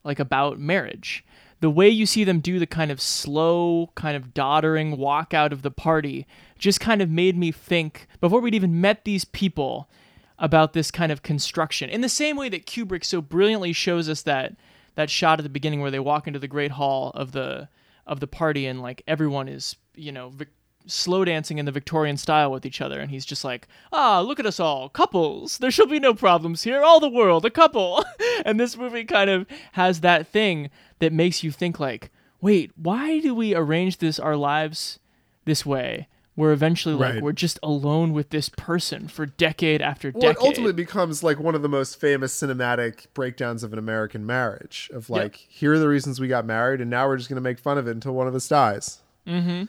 like about marriage. The way you see them do the kind of slow, kind of doddering walk out of the party just kind of made me think before we'd even met these people about this kind of construction. In the same way that Kubrick so brilliantly shows us that that shot at the beginning where they walk into the great hall of the of the party and like everyone is, you know, vic- slow dancing in the Victorian style with each other and he's just like, "Ah, look at us all, couples. There shall be no problems here. All the world a couple." and this movie kind of has that thing that makes you think like, "Wait, why do we arrange this our lives this way?" Where eventually, like, Right. we're just alone with this person for decade after decade. Well, it ultimately becomes like one of the most famous cinematic breakdowns of an American marriage. Of like, here are the reasons we got married, and now we're just going to make fun of it until one of us dies. Mm-hmm.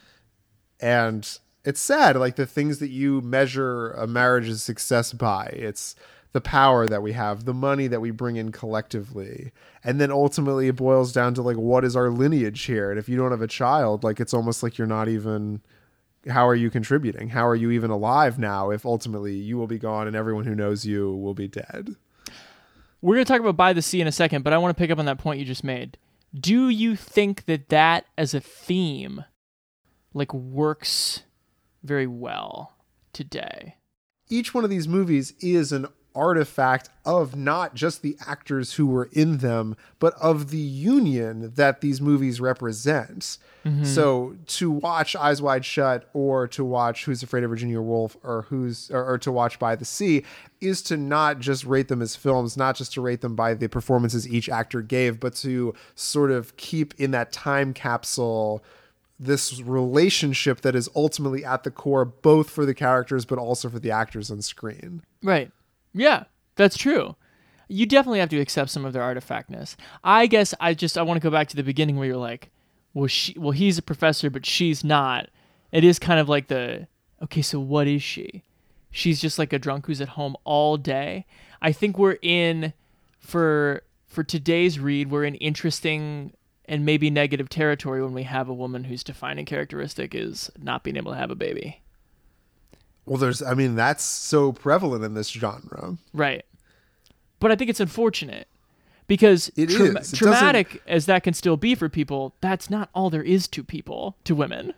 And it's sad, like the things that you measure a marriage's success by. It's the power that we have, the money that we bring in collectively, and then ultimately it boils down to like, what is our lineage here? And if you don't have a child, like it's almost like you're not even how are you contributing? How are you even alive now if ultimately you will be gone and everyone who knows you will be dead? We're going to talk about By the Sea in a second, but I want to pick up on that point you just made. Do you think that that as a theme like works very well today? Each one of these movies is an artifact of not just the actors who were in them, but of the union that these movies represent. Mm-hmm. So to watch Eyes Wide Shut or to watch Who's Afraid of Virginia Woolf or who's or, or to watch By the Sea is to not just rate them as films, not just to rate them by the performances each actor gave, but to sort of keep in that time capsule this relationship that is ultimately at the core both for the characters but also for the actors on screen. Right. Yeah, that's true. You definitely have to accept some of their artifactness. I guess I just I want to go back to the beginning where you're like, well she well he's a professor but she's not. It is kind of like the okay, so what is she? She's just like a drunk who's at home all day. I think we're in for for today's read, we're in interesting and maybe negative territory when we have a woman whose defining characteristic is not being able to have a baby. Well, there's I mean that's so prevalent in this genre. Right. But I think it's unfortunate because It trauma- is. It traumatic as that can still be for people, that's not all there is to people, to women.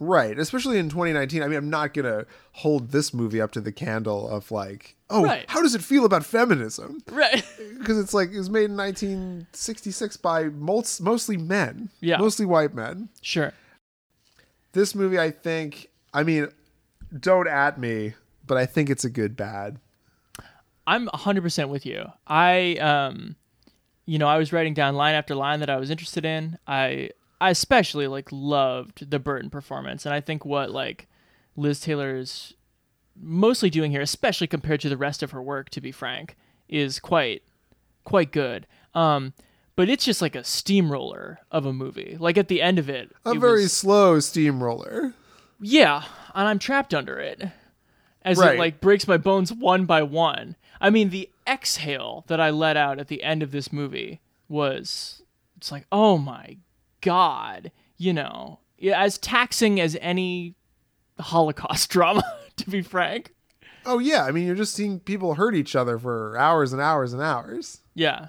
Right, especially in 2019. I mean, I'm not going to hold this movie up to the candle of like, oh, Right. how does it feel about feminism? Right. Because it's like it was made in 1966 by most, mostly men, Yeah. mostly white men. sure. This movie, I think, I mean, don't at me, but I think it's a good bad. I'm 100% with you. I um you know, I was writing down line after line that I was interested in. I I especially like loved the Burton performance and I think what like Liz Taylor is mostly doing here, especially compared to the rest of her work, to be frank, is quite quite good. Um, but it's just like a steamroller of a movie. Like at the end of it, A it very was- slow steamroller. yeah, and I'm trapped under it as Right. it like breaks my bones one by one. I mean, the exhale that I let out at the end of this movie was it's like, oh my god, you know, yeah, as taxing as any Holocaust drama, to be frank. Oh yeah, I mean you're just seeing people hurt each other for hours and hours and hours. Yeah.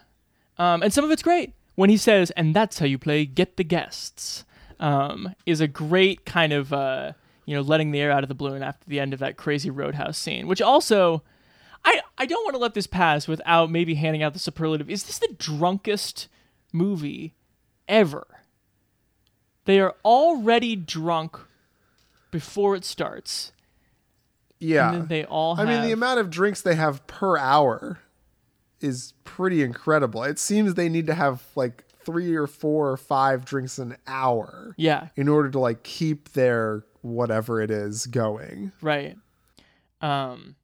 Um, and some of it's great. When he says, and that's how you play Get the Guests, um, is a great kind of, uh, you know, letting the air out of the balloon after the end of that crazy roadhouse scene, which also, I, I don't want to let this pass without maybe handing out the superlative. Is this the drunkest movie ever? They are already drunk before it starts. Yeah. And then they all I mean the amount of drinks they have per hour is pretty incredible. It seems they need to have like 3 or 4 or 5 drinks an hour Yeah. in order to like keep their whatever it is going. Right. Um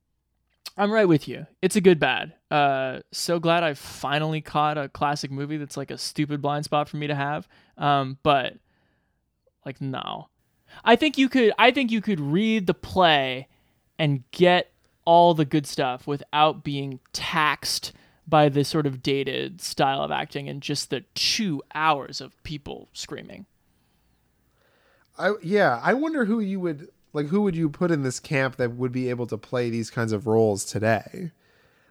I'm right with you. It's a good bad. Uh so glad I finally caught a classic movie that's like a stupid blind spot for me to have. Um but like no. I think you could I think you could read the play and get all the good stuff without being taxed by this sort of dated style of acting and just the 2 hours of people screaming. I yeah, I wonder who you would like who would you put in this camp that would be able to play these kinds of roles today?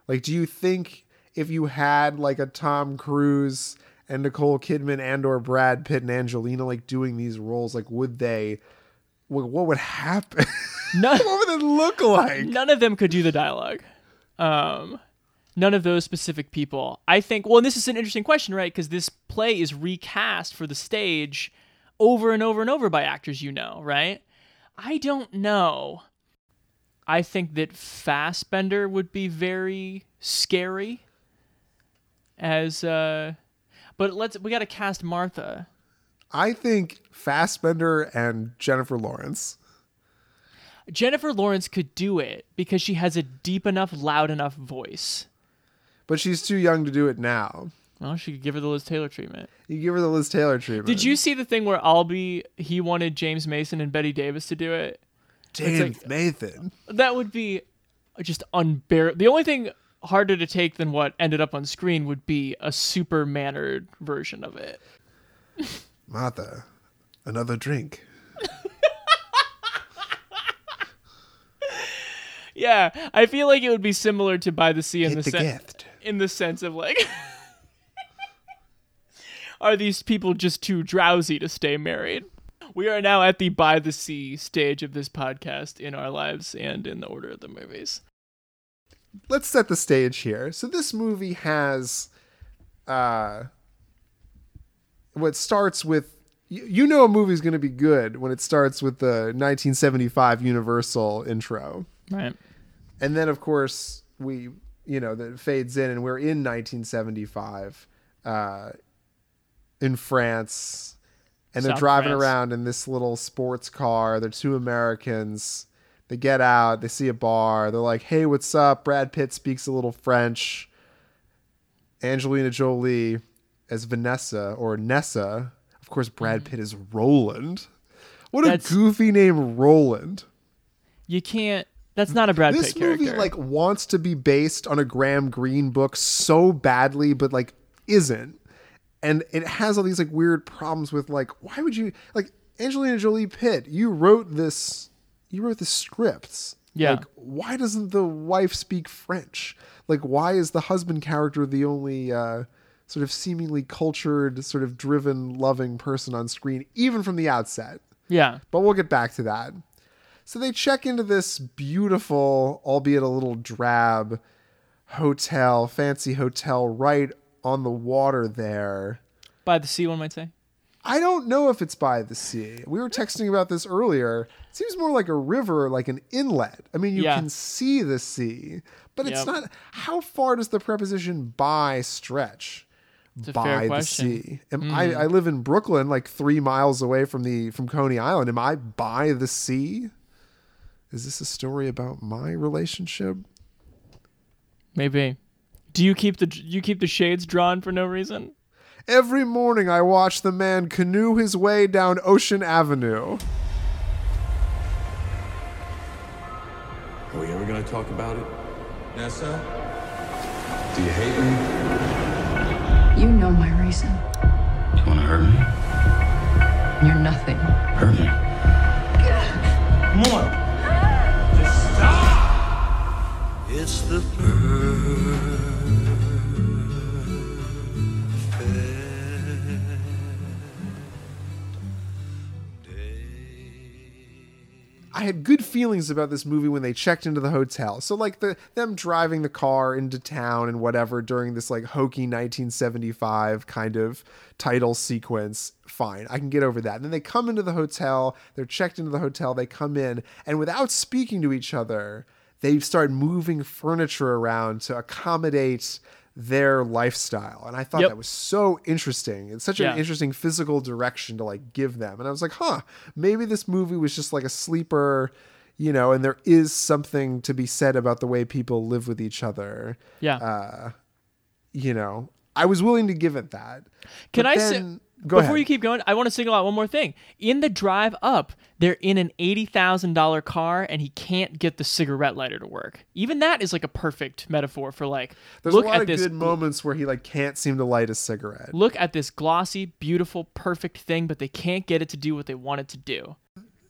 Like do you think if you had like a Tom Cruise and Nicole Kidman and or Brad Pitt and Angelina like doing these roles like would they what, what would happen? None, what would it look like? none of them could do the dialogue. Um, none of those specific people. I think. Well, and this is an interesting question, right? Because this play is recast for the stage over and over and over by actors you know, right? I don't know. I think that Fassbender would be very scary. As uh, but let's we got to cast Martha. I think Fassbender and Jennifer Lawrence. Jennifer Lawrence could do it because she has a deep enough, loud enough voice. But she's too young to do it now. Well, she could give her the Liz Taylor treatment. You give her the Liz Taylor treatment. Did you see the thing where Albee he wanted James Mason and Bette Davis to do it? James like- Nathan? That would be just unbearable. The only thing harder to take than what ended up on screen would be a super mannered version of it. Martha, another drink. Yeah, I feel like it would be similar to By the Sea in Hit the, the sen- gift. in the sense of like are these people just too drowsy to stay married? We are now at the by the sea stage of this podcast in our lives and in the order of the movies. let's set the stage here. So this movie has uh what starts with you, you know a movie's going to be good when it starts with the 1975 Universal intro. Right. And then of course we you know that fades in and we're in 1975 uh in France and they're driving France. around in this little sports car. They're two Americans. They get out, they see a bar. They're like, "Hey, what's up?" Brad Pitt speaks a little French. Angelina Jolie as Vanessa or Nessa. Of course, Brad mm-hmm. Pitt is Roland. What a. That's- goofy name, Roland. You can't that's not a Brad This Pitt movie like wants to be based on a Graham Greene book so badly, but like isn't. And it has all these like weird problems with like why would you like Angelina Jolie Pitt? You wrote this. You wrote the scripts. Yeah. Like why doesn't the wife speak French? Like why is the husband character the only uh, sort of seemingly cultured, sort of driven, loving person on screen, even from the outset? yeah. But we'll get back to that. So they check into this beautiful, albeit a little drab, hotel, fancy hotel right on the water there. By the sea one might say. I don't know if it's by the sea. We were texting about this earlier. It seems more like a river, like an inlet. I mean, you Yeah. can see the sea, but it's not. How far does the preposition by stretch? By the sea. Am I, mm. I live in Brooklyn, like three miles away from the from Coney Island. Am I by the sea? is this a story about my relationship? Maybe. Do you keep the you keep the shades drawn for no reason? Every morning I watch the man canoe his way down Ocean Avenue. Are we ever gonna talk about it? Nessa? Do you hate me? You know my reason. You wanna hurt me? You're nothing. Hurt me. Come on. Just stop! It's the I had good feelings about this movie when they checked into the hotel. So like the them driving the car into town and whatever during this like hokey 1975 kind of title sequence, fine. I can get over that. And then they come into the hotel, they're checked into the hotel, they come in and without speaking to each other, they start moving furniture around to accommodate their lifestyle. And I thought Yep. that was so interesting. It's such Yeah. an interesting physical direction to like give them. And I was like, huh, maybe this movie was just like a sleeper, you know, and there is something to be said about the way people live with each other. Yeah. Uh, you know, I was willing to give it that. Can But I say then- go before ahead. you keep going? I want to single out one more thing. In the drive up, they're in an eighty thousand dollar car, and he can't get the cigarette lighter to work. Even that is like a perfect metaphor for like There's look a lot at of this good moments where he like can't seem to light a cigarette. look at this glossy, beautiful, perfect thing, but they can't get it to do what they want it to do.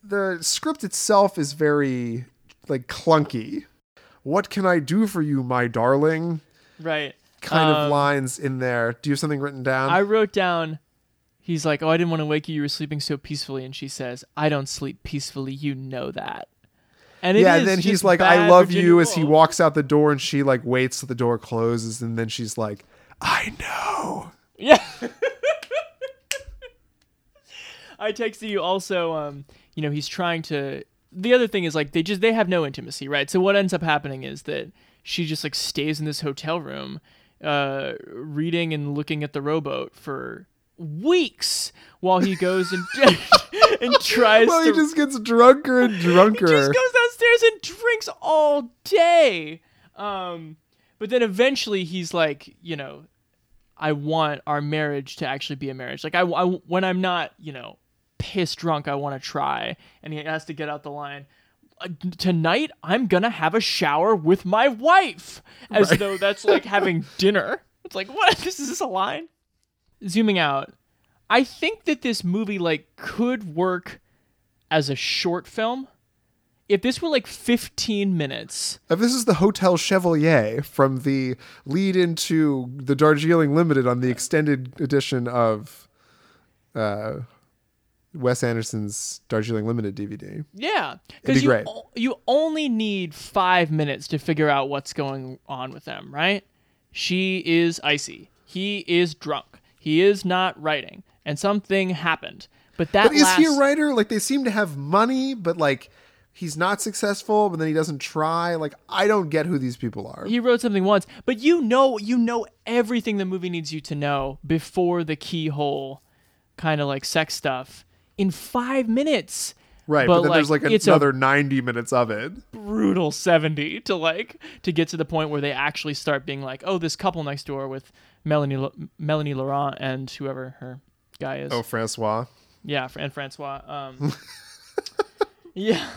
the script itself is very like clunky. What can I do for you, my darling? Right. Kind of Um, lines in there. Do you have something written down? I wrote down. He's like, "Oh, I didn't want to wake you. You were sleeping so peacefully." And she says, "I don't sleep peacefully. You know that." And it yeah, and then he's like, "I love Virginia you" as he walks out the door, and she like waits till the door closes, and then she's like, "I know." Yeah. I texted you also. Um, you know, he's trying to. The other thing is like they just they have no intimacy, right? So what ends up happening is that she just like stays in this hotel room, uh, reading and looking at the rowboat for weeks while he goes and and tries Well, to. he just gets drunker and drunker. He just goes downstairs and drinks all day. Um, but then eventually he's like, you know, I want our marriage to actually be a marriage. Like I, I when I'm not, you know, pissed drunk, I want to try. And he has to get out the line. "Uh, Tonight, I'm gonna have a shower with my wife, as Right. though that's like having dinner. It's like, what? This is this a line? Zooming out, I think that this movie like could work as a short film. If this were like 15 minutes, If this is the Hotel Chevalier from the lead into the Darjeeling Limited on the extended edition of uh, Wes Anderson's Darjeeling Limited DVD. yeah, It'd because be you great. o- you only need five minutes to figure out what's going on with them, right? She is icy. He is drunk. He is not writing, and something happened. But that But is he a writer? Like they seem to have money, but like he's not successful, but then he doesn't try. Like I don't get who these people are. He wrote something once, but you know, you know everything the movie needs you to know before the keyhole, kind of like sex stuff, in five minutes. right, but, but, then there's like, like it's another 90 minutes of it. brutal 70 to like to get to the point where they actually start being like oh this couple next door with melanie Lo- melanie laurent and whoever her guy is. Oh, Francois. yeah and francois um yeah.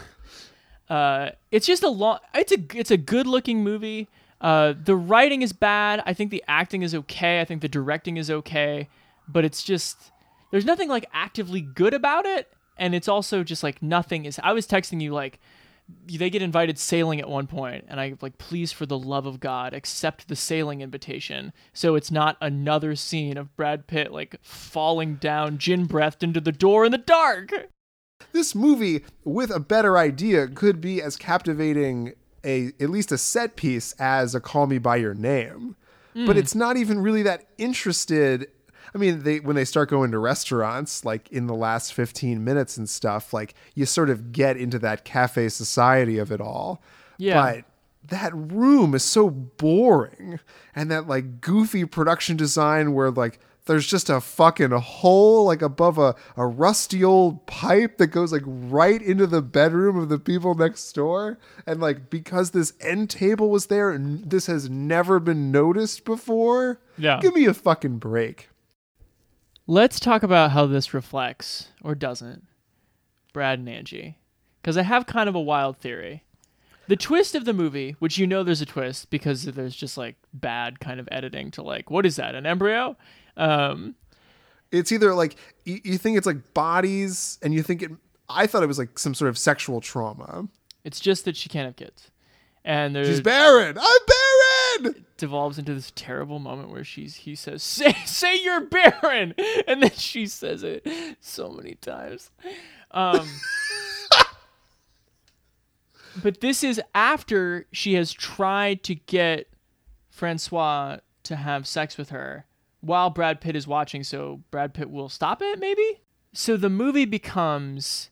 Uh it's just a long it's a it's a good looking movie. Uh the writing is bad. I think the acting is okay. I think the directing is okay. But it's just there's nothing like actively good about it. And it's also just like nothing is i was texting you like they get invited sailing at one point and i like please for the love of god accept the sailing invitation so it's not another scene of brad pitt like falling down gin breathed into the door in the dark This movie, with a better idea, could be as captivating a at least a set piece as a Call Me by Your Name. But hmm. it's not even really that interested. I mean, they when they start going to restaurants, like in the last 15 minutes and stuff, like you sort of get into that cafe society of it all. Yeah. But that room is so boring and that like goofy production design where like there's just a fucking hole like above a, a rusty old pipe that goes like right into the bedroom of the people next door. And like because this end table was there and this has never been noticed before. Yeah. Give me a fucking break. Let's talk about how this reflects or doesn't Brad and Angie. Because I have kind of a wild theory. The twist of the movie, which you know there's a twist because there's just like bad kind of editing to like, what is that, an embryo? Um, It's either like you, you think it's like bodies and you think it I thought it was like some sort of sexual trauma. it's just that she can't have kids. And there's She's barren. I'm barren. Devolves into this terrible moment where she's he says say say you're barren and then she says it so many times. Um but this is after she has tried to get francois to have sex with her while brad pitt is watching so brad pitt will stop it maybe? So the movie becomes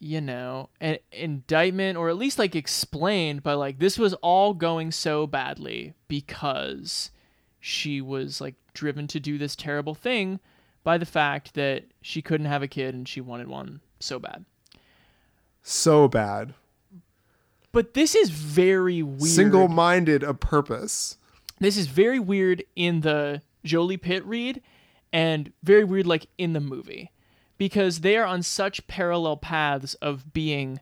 you know, an indictment or at least like explained by like this was all going so badly because she was like driven to do this terrible thing by the fact that she couldn't have a kid and she wanted one so bad. So bad. But this is very weird. Single minded a purpose. this is very weird in the Jolie Pitt read and very weird like in the movie because they are on such parallel paths of being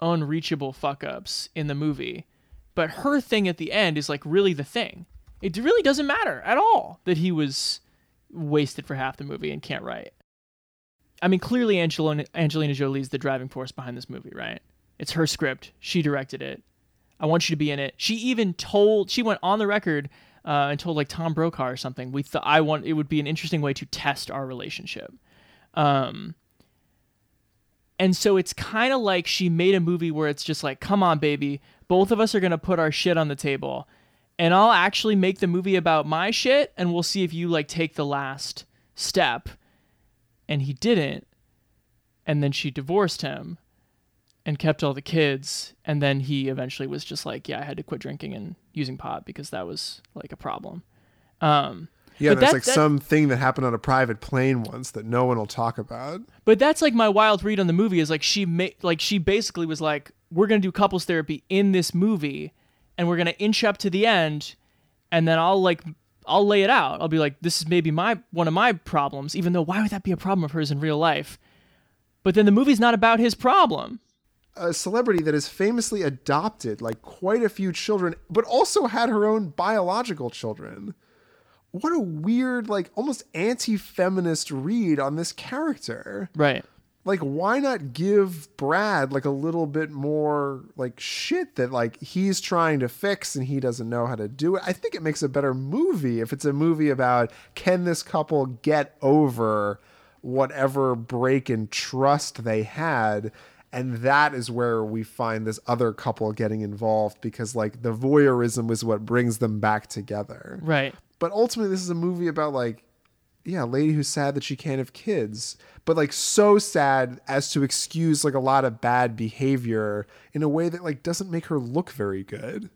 unreachable fuck ups in the movie. But her thing at the end is like really the thing. It really doesn't matter at all that he was wasted for half the movie and can't write. I mean, clearly Angelina, Angelina Jolie is the driving force behind this movie, right? It's her script. She directed it. I want you to be in it. She even told she went on the record uh, and told like Tom Brokaw or something. We thought I want it would be an interesting way to test our relationship. Um, and so it's kind of like she made a movie where it's just like, come on, baby, both of us are gonna put our shit on the table, and I'll actually make the movie about my shit, and we'll see if you like take the last step. And he didn't, and then she divorced him and kept all the kids and then he eventually was just like yeah i had to quit drinking and using pot because that was like a problem um Yeah, But there's that- like that- something that happened on a private plane once that no one will talk about. but that's like my wild read on the movie is like she made like she basically was like we're gonna do couples therapy in this movie and we're gonna inch up to the end and then i'll like i'll lay it out i'll be like this is maybe my one of my problems even though why would that be a problem of hers in real life but then the movie's not about his problem A celebrity that has famously adopted like quite a few children, but also had her own biological children. What a weird, like almost anti feminist read on this character. right. Like why not give brad like a little bit more like shit that like he's trying to fix and he doesn't know how to do it? I think it makes a better movie if it's a movie about can this couple get over whatever break in trust they had? And that is where we find this other couple getting involved because like the voyeurism is what brings them back together. Right but ultimately this is a movie about like yeah, a lady who's sad that she can't have kids, but like so sad as to excuse like a lot of bad behavior in a way that like doesn't make her look very good.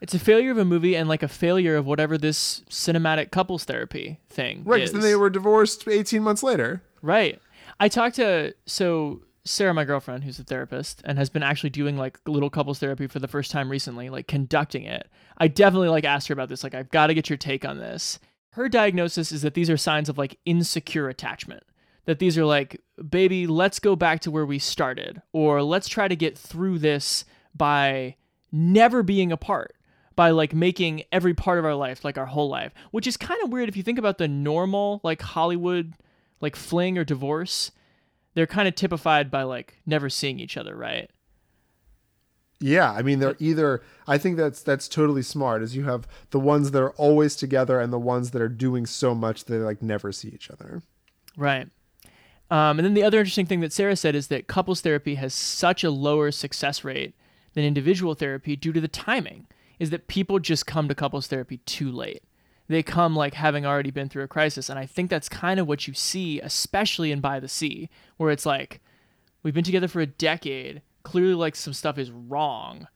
It's a failure of a movie and like a failure of whatever this cinematic couples therapy thing Right, is. because then they were divorced 18 months later. right. I talked to so Sarah, my girlfriend, who's a therapist and has been actually doing like little couples therapy for the first time recently, like conducting it. I definitely like asked her about this. Like, I've got to get your take on this. Her diagnosis is that these are signs of like insecure attachment. That these are like, baby, let's go back to where we started, or let's try to get through this by never being apart by like making every part of our life like our whole life which is kind of weird if you think about the normal like hollywood like fling or divorce they're kind of typified by like never seeing each other right? Yeah, I mean they're either I think that's that's totally smart is you have the ones that are always together and the ones that are doing so much that they like never see each other. right. Um, and then the other interesting thing that sarah said is that couples therapy has such a lower success rate than individual therapy due to the timing is that people just come to couples therapy too late they come like having already been through a crisis and i think that's kind of what you see especially in by the sea where it's like we've been together for a decade clearly like some stuff is wrong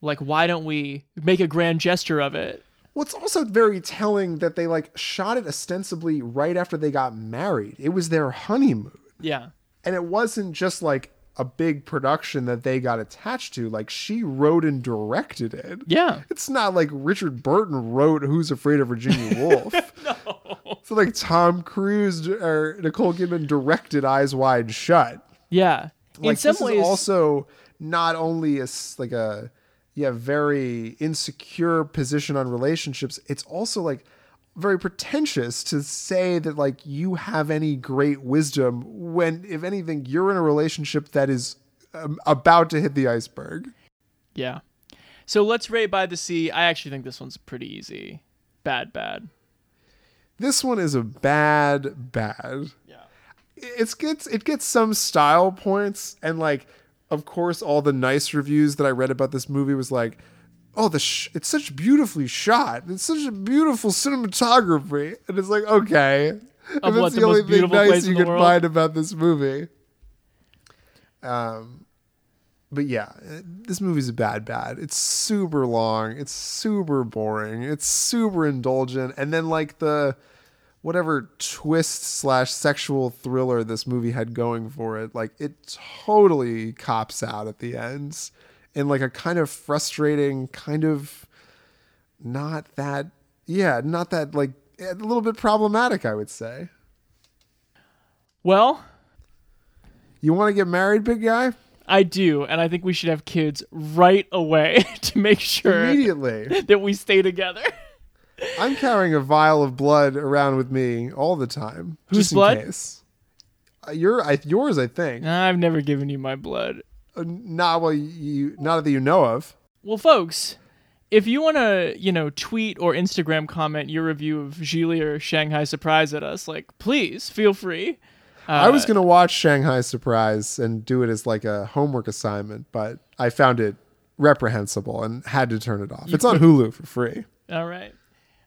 like why don't we make a grand gesture of it Well, it's also very telling that they like shot it ostensibly right after they got married. It was their honeymoon. Yeah. And it wasn't just like a big production that they got attached to. Like she wrote and directed it. Yeah. It's not like Richard Burton wrote Who's Afraid of Virginia Woolf. no. So like Tom Cruise or Nicole Kidman directed Eyes Wide Shut. Yeah. Like In some this ways, is also not only a like a yeah very insecure position on relationships. It's also like very pretentious to say that like you have any great wisdom when if anything you're in a relationship that is um, about to hit the iceberg. yeah. So let's rate by the sea. I actually think this one's pretty easy. Bad, bad. This one is a bad bad. Yeah. It's gets it gets some style points and like of course all the nice reviews that I read about this movie was like oh the sh- it's such beautifully shot. It's such a beautiful cinematography and it's like okay. Of If that's the the only most thing beautiful nice you can world? find about this movie. Um but yeah, this movie's a bad bad. It's super long. It's super boring. It's super indulgent. And then like the whatever twist slash sexual thriller this movie had going for it, like it totally cops out at the end in like a kind of frustrating, kind of not that yeah, not that like a little bit problematic, I would say. Well, You want to get married, big guy? I do, and I think we should have kids right away to make sure Immediately. that we stay together. I'm carrying a vial of blood around with me all the time. Whose blood? case. Uh, Your, I, yours, I think. I've never given you my blood. Uh, not well, you, not that you know of. Well, folks, if you want to, you know, tweet or Instagram comment your review of Gigli or Shanghai Surprise at us, like, please feel free. I was Uh, gonna watch Shanghai Surprise and do it as like a homework assignment, but I found it reprehensible and had to turn it off. It's on Hulu for free. All right.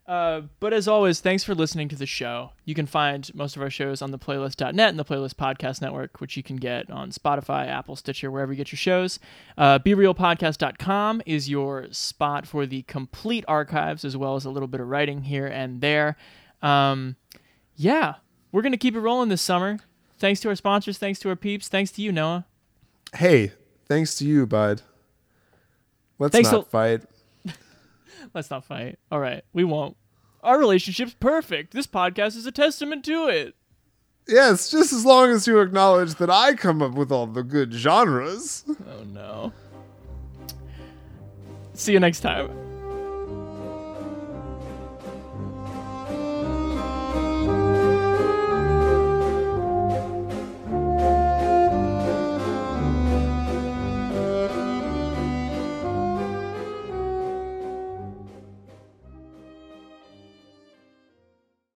Uh, but as always, thanks for listening to the show. You can find most of our shows on the playlist.net and the Playlist Podcast Network, which you can get on Spotify, Apple, Stitcher, wherever you get your shows. Uh, BeReelPodcast.com is your spot for the complete archives, as well as a little bit of writing here and there. Um, yeah, we're going to keep it rolling this summer. Thanks to our sponsors. Thanks to our peeps. Thanks to you, Noah. Hey, thanks to you, bud. Let's Thanks not fight. Let's not fight. All right, we won't. Our relationship's perfect. This podcast is a testament to it. Yes, just as long as you acknowledge that I come up with all the good genres. Oh no. See you next time.